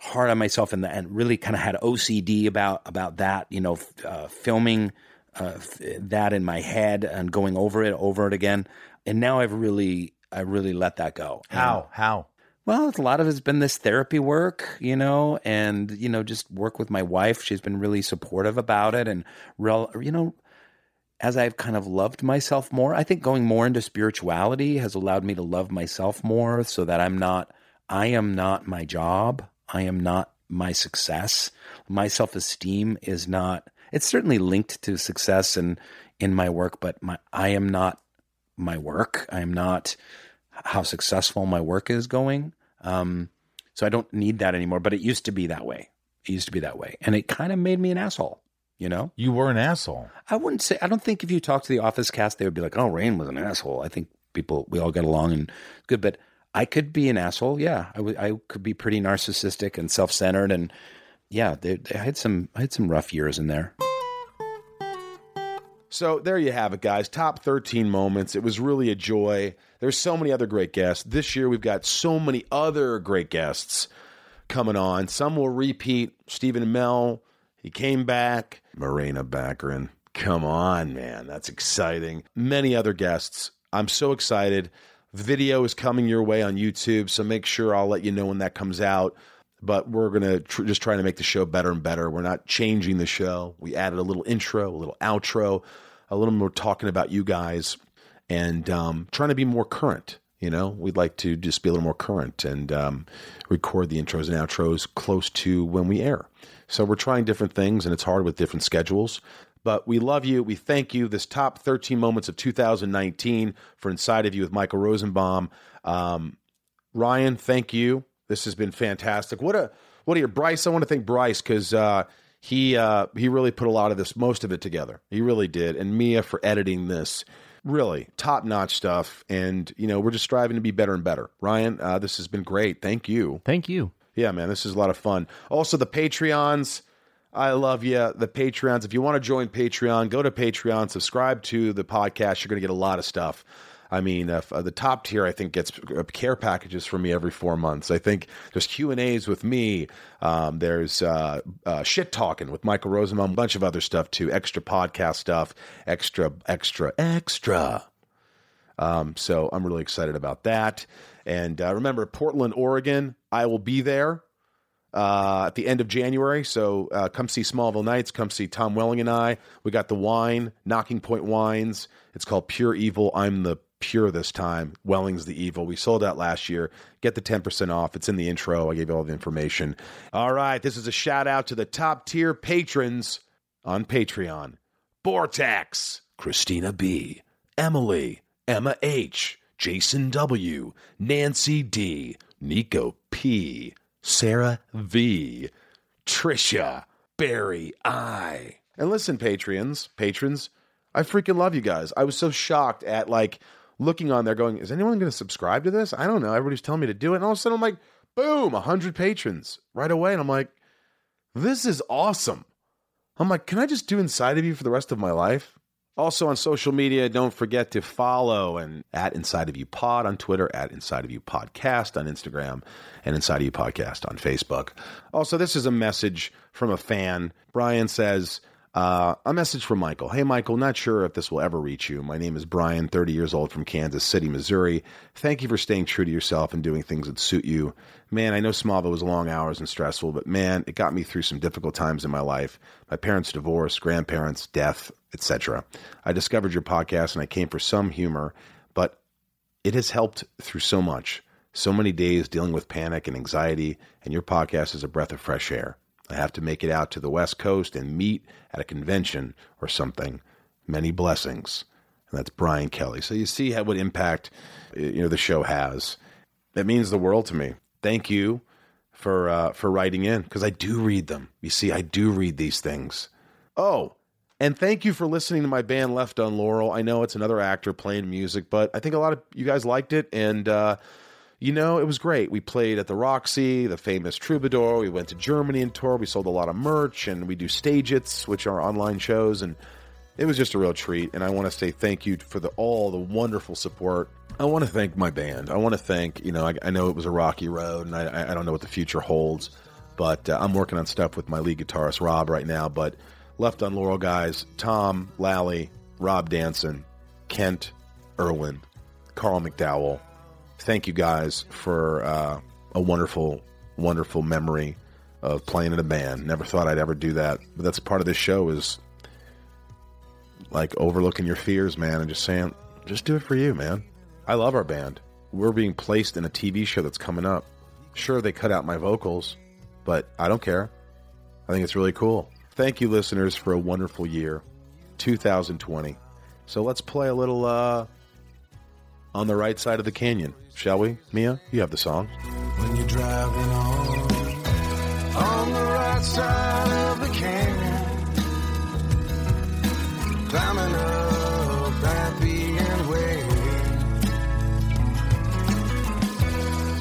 S19: hard on myself and, and really kind of had OCD about about that. You know, f- uh, filming uh, f- that in my head and going over it over it again. And now I've really I really let that go.
S4: How? How?
S19: Well, a lot of it's been this therapy work, you know, and you know, just work with my wife. She's been really supportive about it, and real, you know, as I've kind of loved myself more, I think going more into spirituality has allowed me to love myself more, so that I'm not, I am not my job, I am not my success. My self esteem is not. It's certainly linked to success and in my work, but my I am not my work. I am not how successful my work is going. Um, so I don't need that anymore. But it used to be that way. It used to be that way, and it kind of made me an asshole. You know,
S4: you were an asshole.
S19: I wouldn't say. I don't think if you talk to the office cast, they would be like, "Oh, Rainn was an asshole." I think people we all get along and good, but I could be an asshole. Yeah, I I could be pretty narcissistic and self centered, and yeah, they, they, I had some I had some rough years in there.
S2: So there you have it, guys. Top 13 moments. It was really a joy. There's so many other great guests. This year we've got so many other great guests coming on. Some will repeat. Stephen Amell, he came back. Morena Baccarin. Come on, man. That's exciting. Many other guests. I'm so excited. Video is coming your way on YouTube, so make sure I'll let you know when that comes out. But we're going to tr- just try to make the show better and better. We're not changing the show. We added a little intro, a little outro, a little more talking about you guys and um, trying to be more current. You know, we'd like to just be a little more current and um, record the intros and outros close to when we air. So we're trying different things, and it's hard with different schedules. But we love you. We thank you. This top 13 moments of 2019 for Inside of You with Michael Rosenbaum. Um, Ryan, thank you. This has been fantastic. What a what are your Bryce? I want to thank Bryce because uh, he uh, he really put a lot of this, most of it together. He really did, and Mia for editing this. Really top notch stuff, and you know we're just striving to be better and better. Ryan, uh, this has been great. Thank you.
S3: Thank you.
S2: Yeah, man, this is a lot of fun. Also, the Patreons. I love you. The Patreons. If you want to join Patreon, go to Patreon, subscribe to the podcast. You're going to get a lot of stuff. I mean, uh, the top tier, I think, gets uh, care packages from me every four months. I think there's Q and A's with me. Um, there's uh, uh, shit talking with Michael Rosenbaum, a bunch of other stuff too. Extra podcast stuff, extra, extra, extra. Um, so I'm really excited about that. And uh, remember, Portland, Oregon, I will be there uh, at the end of January. So uh, come see Smallville Nights. Come see Tom Welling and I. We got the wine, Nocking Point Wines. It's called Pure Evil. I'm the pure this time. Welling's the evil. We sold out last year. Get the 10% off. It's in the intro. I gave you all the information. All right. This is a shout out to the top tier patrons on Patreon Bortax, Christina B., Emily, Emma H., Jason W., Nancy D., Nico P., Sarah V., Trisha, Barry I. And listen, Patreons, patrons, I freaking love you guys. I was so shocked at like looking on there going, is anyone going to subscribe to this? I don't know. Everybody's telling me to do it. And all of a sudden I'm like, boom, 100 patrons right away. And I'm like, this is awesome. I'm like, can I just do Inside of You for the rest of my life? Also on social media, don't forget to follow and at Inside of You Pod on Twitter, at Inside of You Podcast on Instagram, and Inside of You Podcast on Facebook. Also, this is a message from a fan. Brian says, uh, a message from Michael. Hey, Michael, not sure if this will ever reach you. My name is Brian, 30 years old from Kansas City, Missouri. Thank you for staying true to yourself and doing things that suit you. Man, I know Smallville was long hours and stressful, but man, it got me through some difficult times in my life. My parents' divorce, grandparents, death, etc. I discovered your podcast and I came for some humor, but it has helped through so much. So many days dealing with panic and anxiety, and your podcast is a breath of fresh air. I have to make it out to the West Coast and meet at a convention or something. Many blessings. And that's Brian Kelly. So you see how what impact you know the show has. It means the world to me. Thank you for uh, for writing in because I do read them. You see, I do read these things. Oh, and thank you for listening to my band Left on Laurel. I know it's another actor playing music, but I think a lot of you guys liked it, and uh, you know, it was great. We played at the Roxy, the famous Troubadour. We went to Germany and toured. We sold a lot of merch, and we do StageIts, which are online shows, and it was just a real treat. And I want to say thank you for the all the wonderful support. I want to thank my band. I want to thank you know I, I know it was a rocky road, and I, I don't know what the future holds, But uh, I'm working on stuff with my lead guitarist Rob right now. But left on Laurel guys, Tom, Lally, Rob Danson, Kent, Irwin, Carl McDowell. Thank you guys for uh, a wonderful, wonderful memory of playing in a band. Never thought I'd ever do that, but that's part of this show is like overlooking your fears, man, and just saying, just do it for you, man. I love our band. We're being placed in a TV show that's coming up. Sure, they cut out my vocals, but I don't care. I think it's really cool. Thank you, listeners, for a wonderful year, 2020. So let's play a little uh, on the right side of the canyon, shall we? Mia, you have the song.
S20: when you're driving on on the right side of the canyon, climbing up way,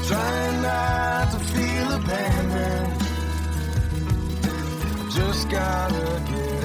S20: trying not to feel abandoned. Just gotta get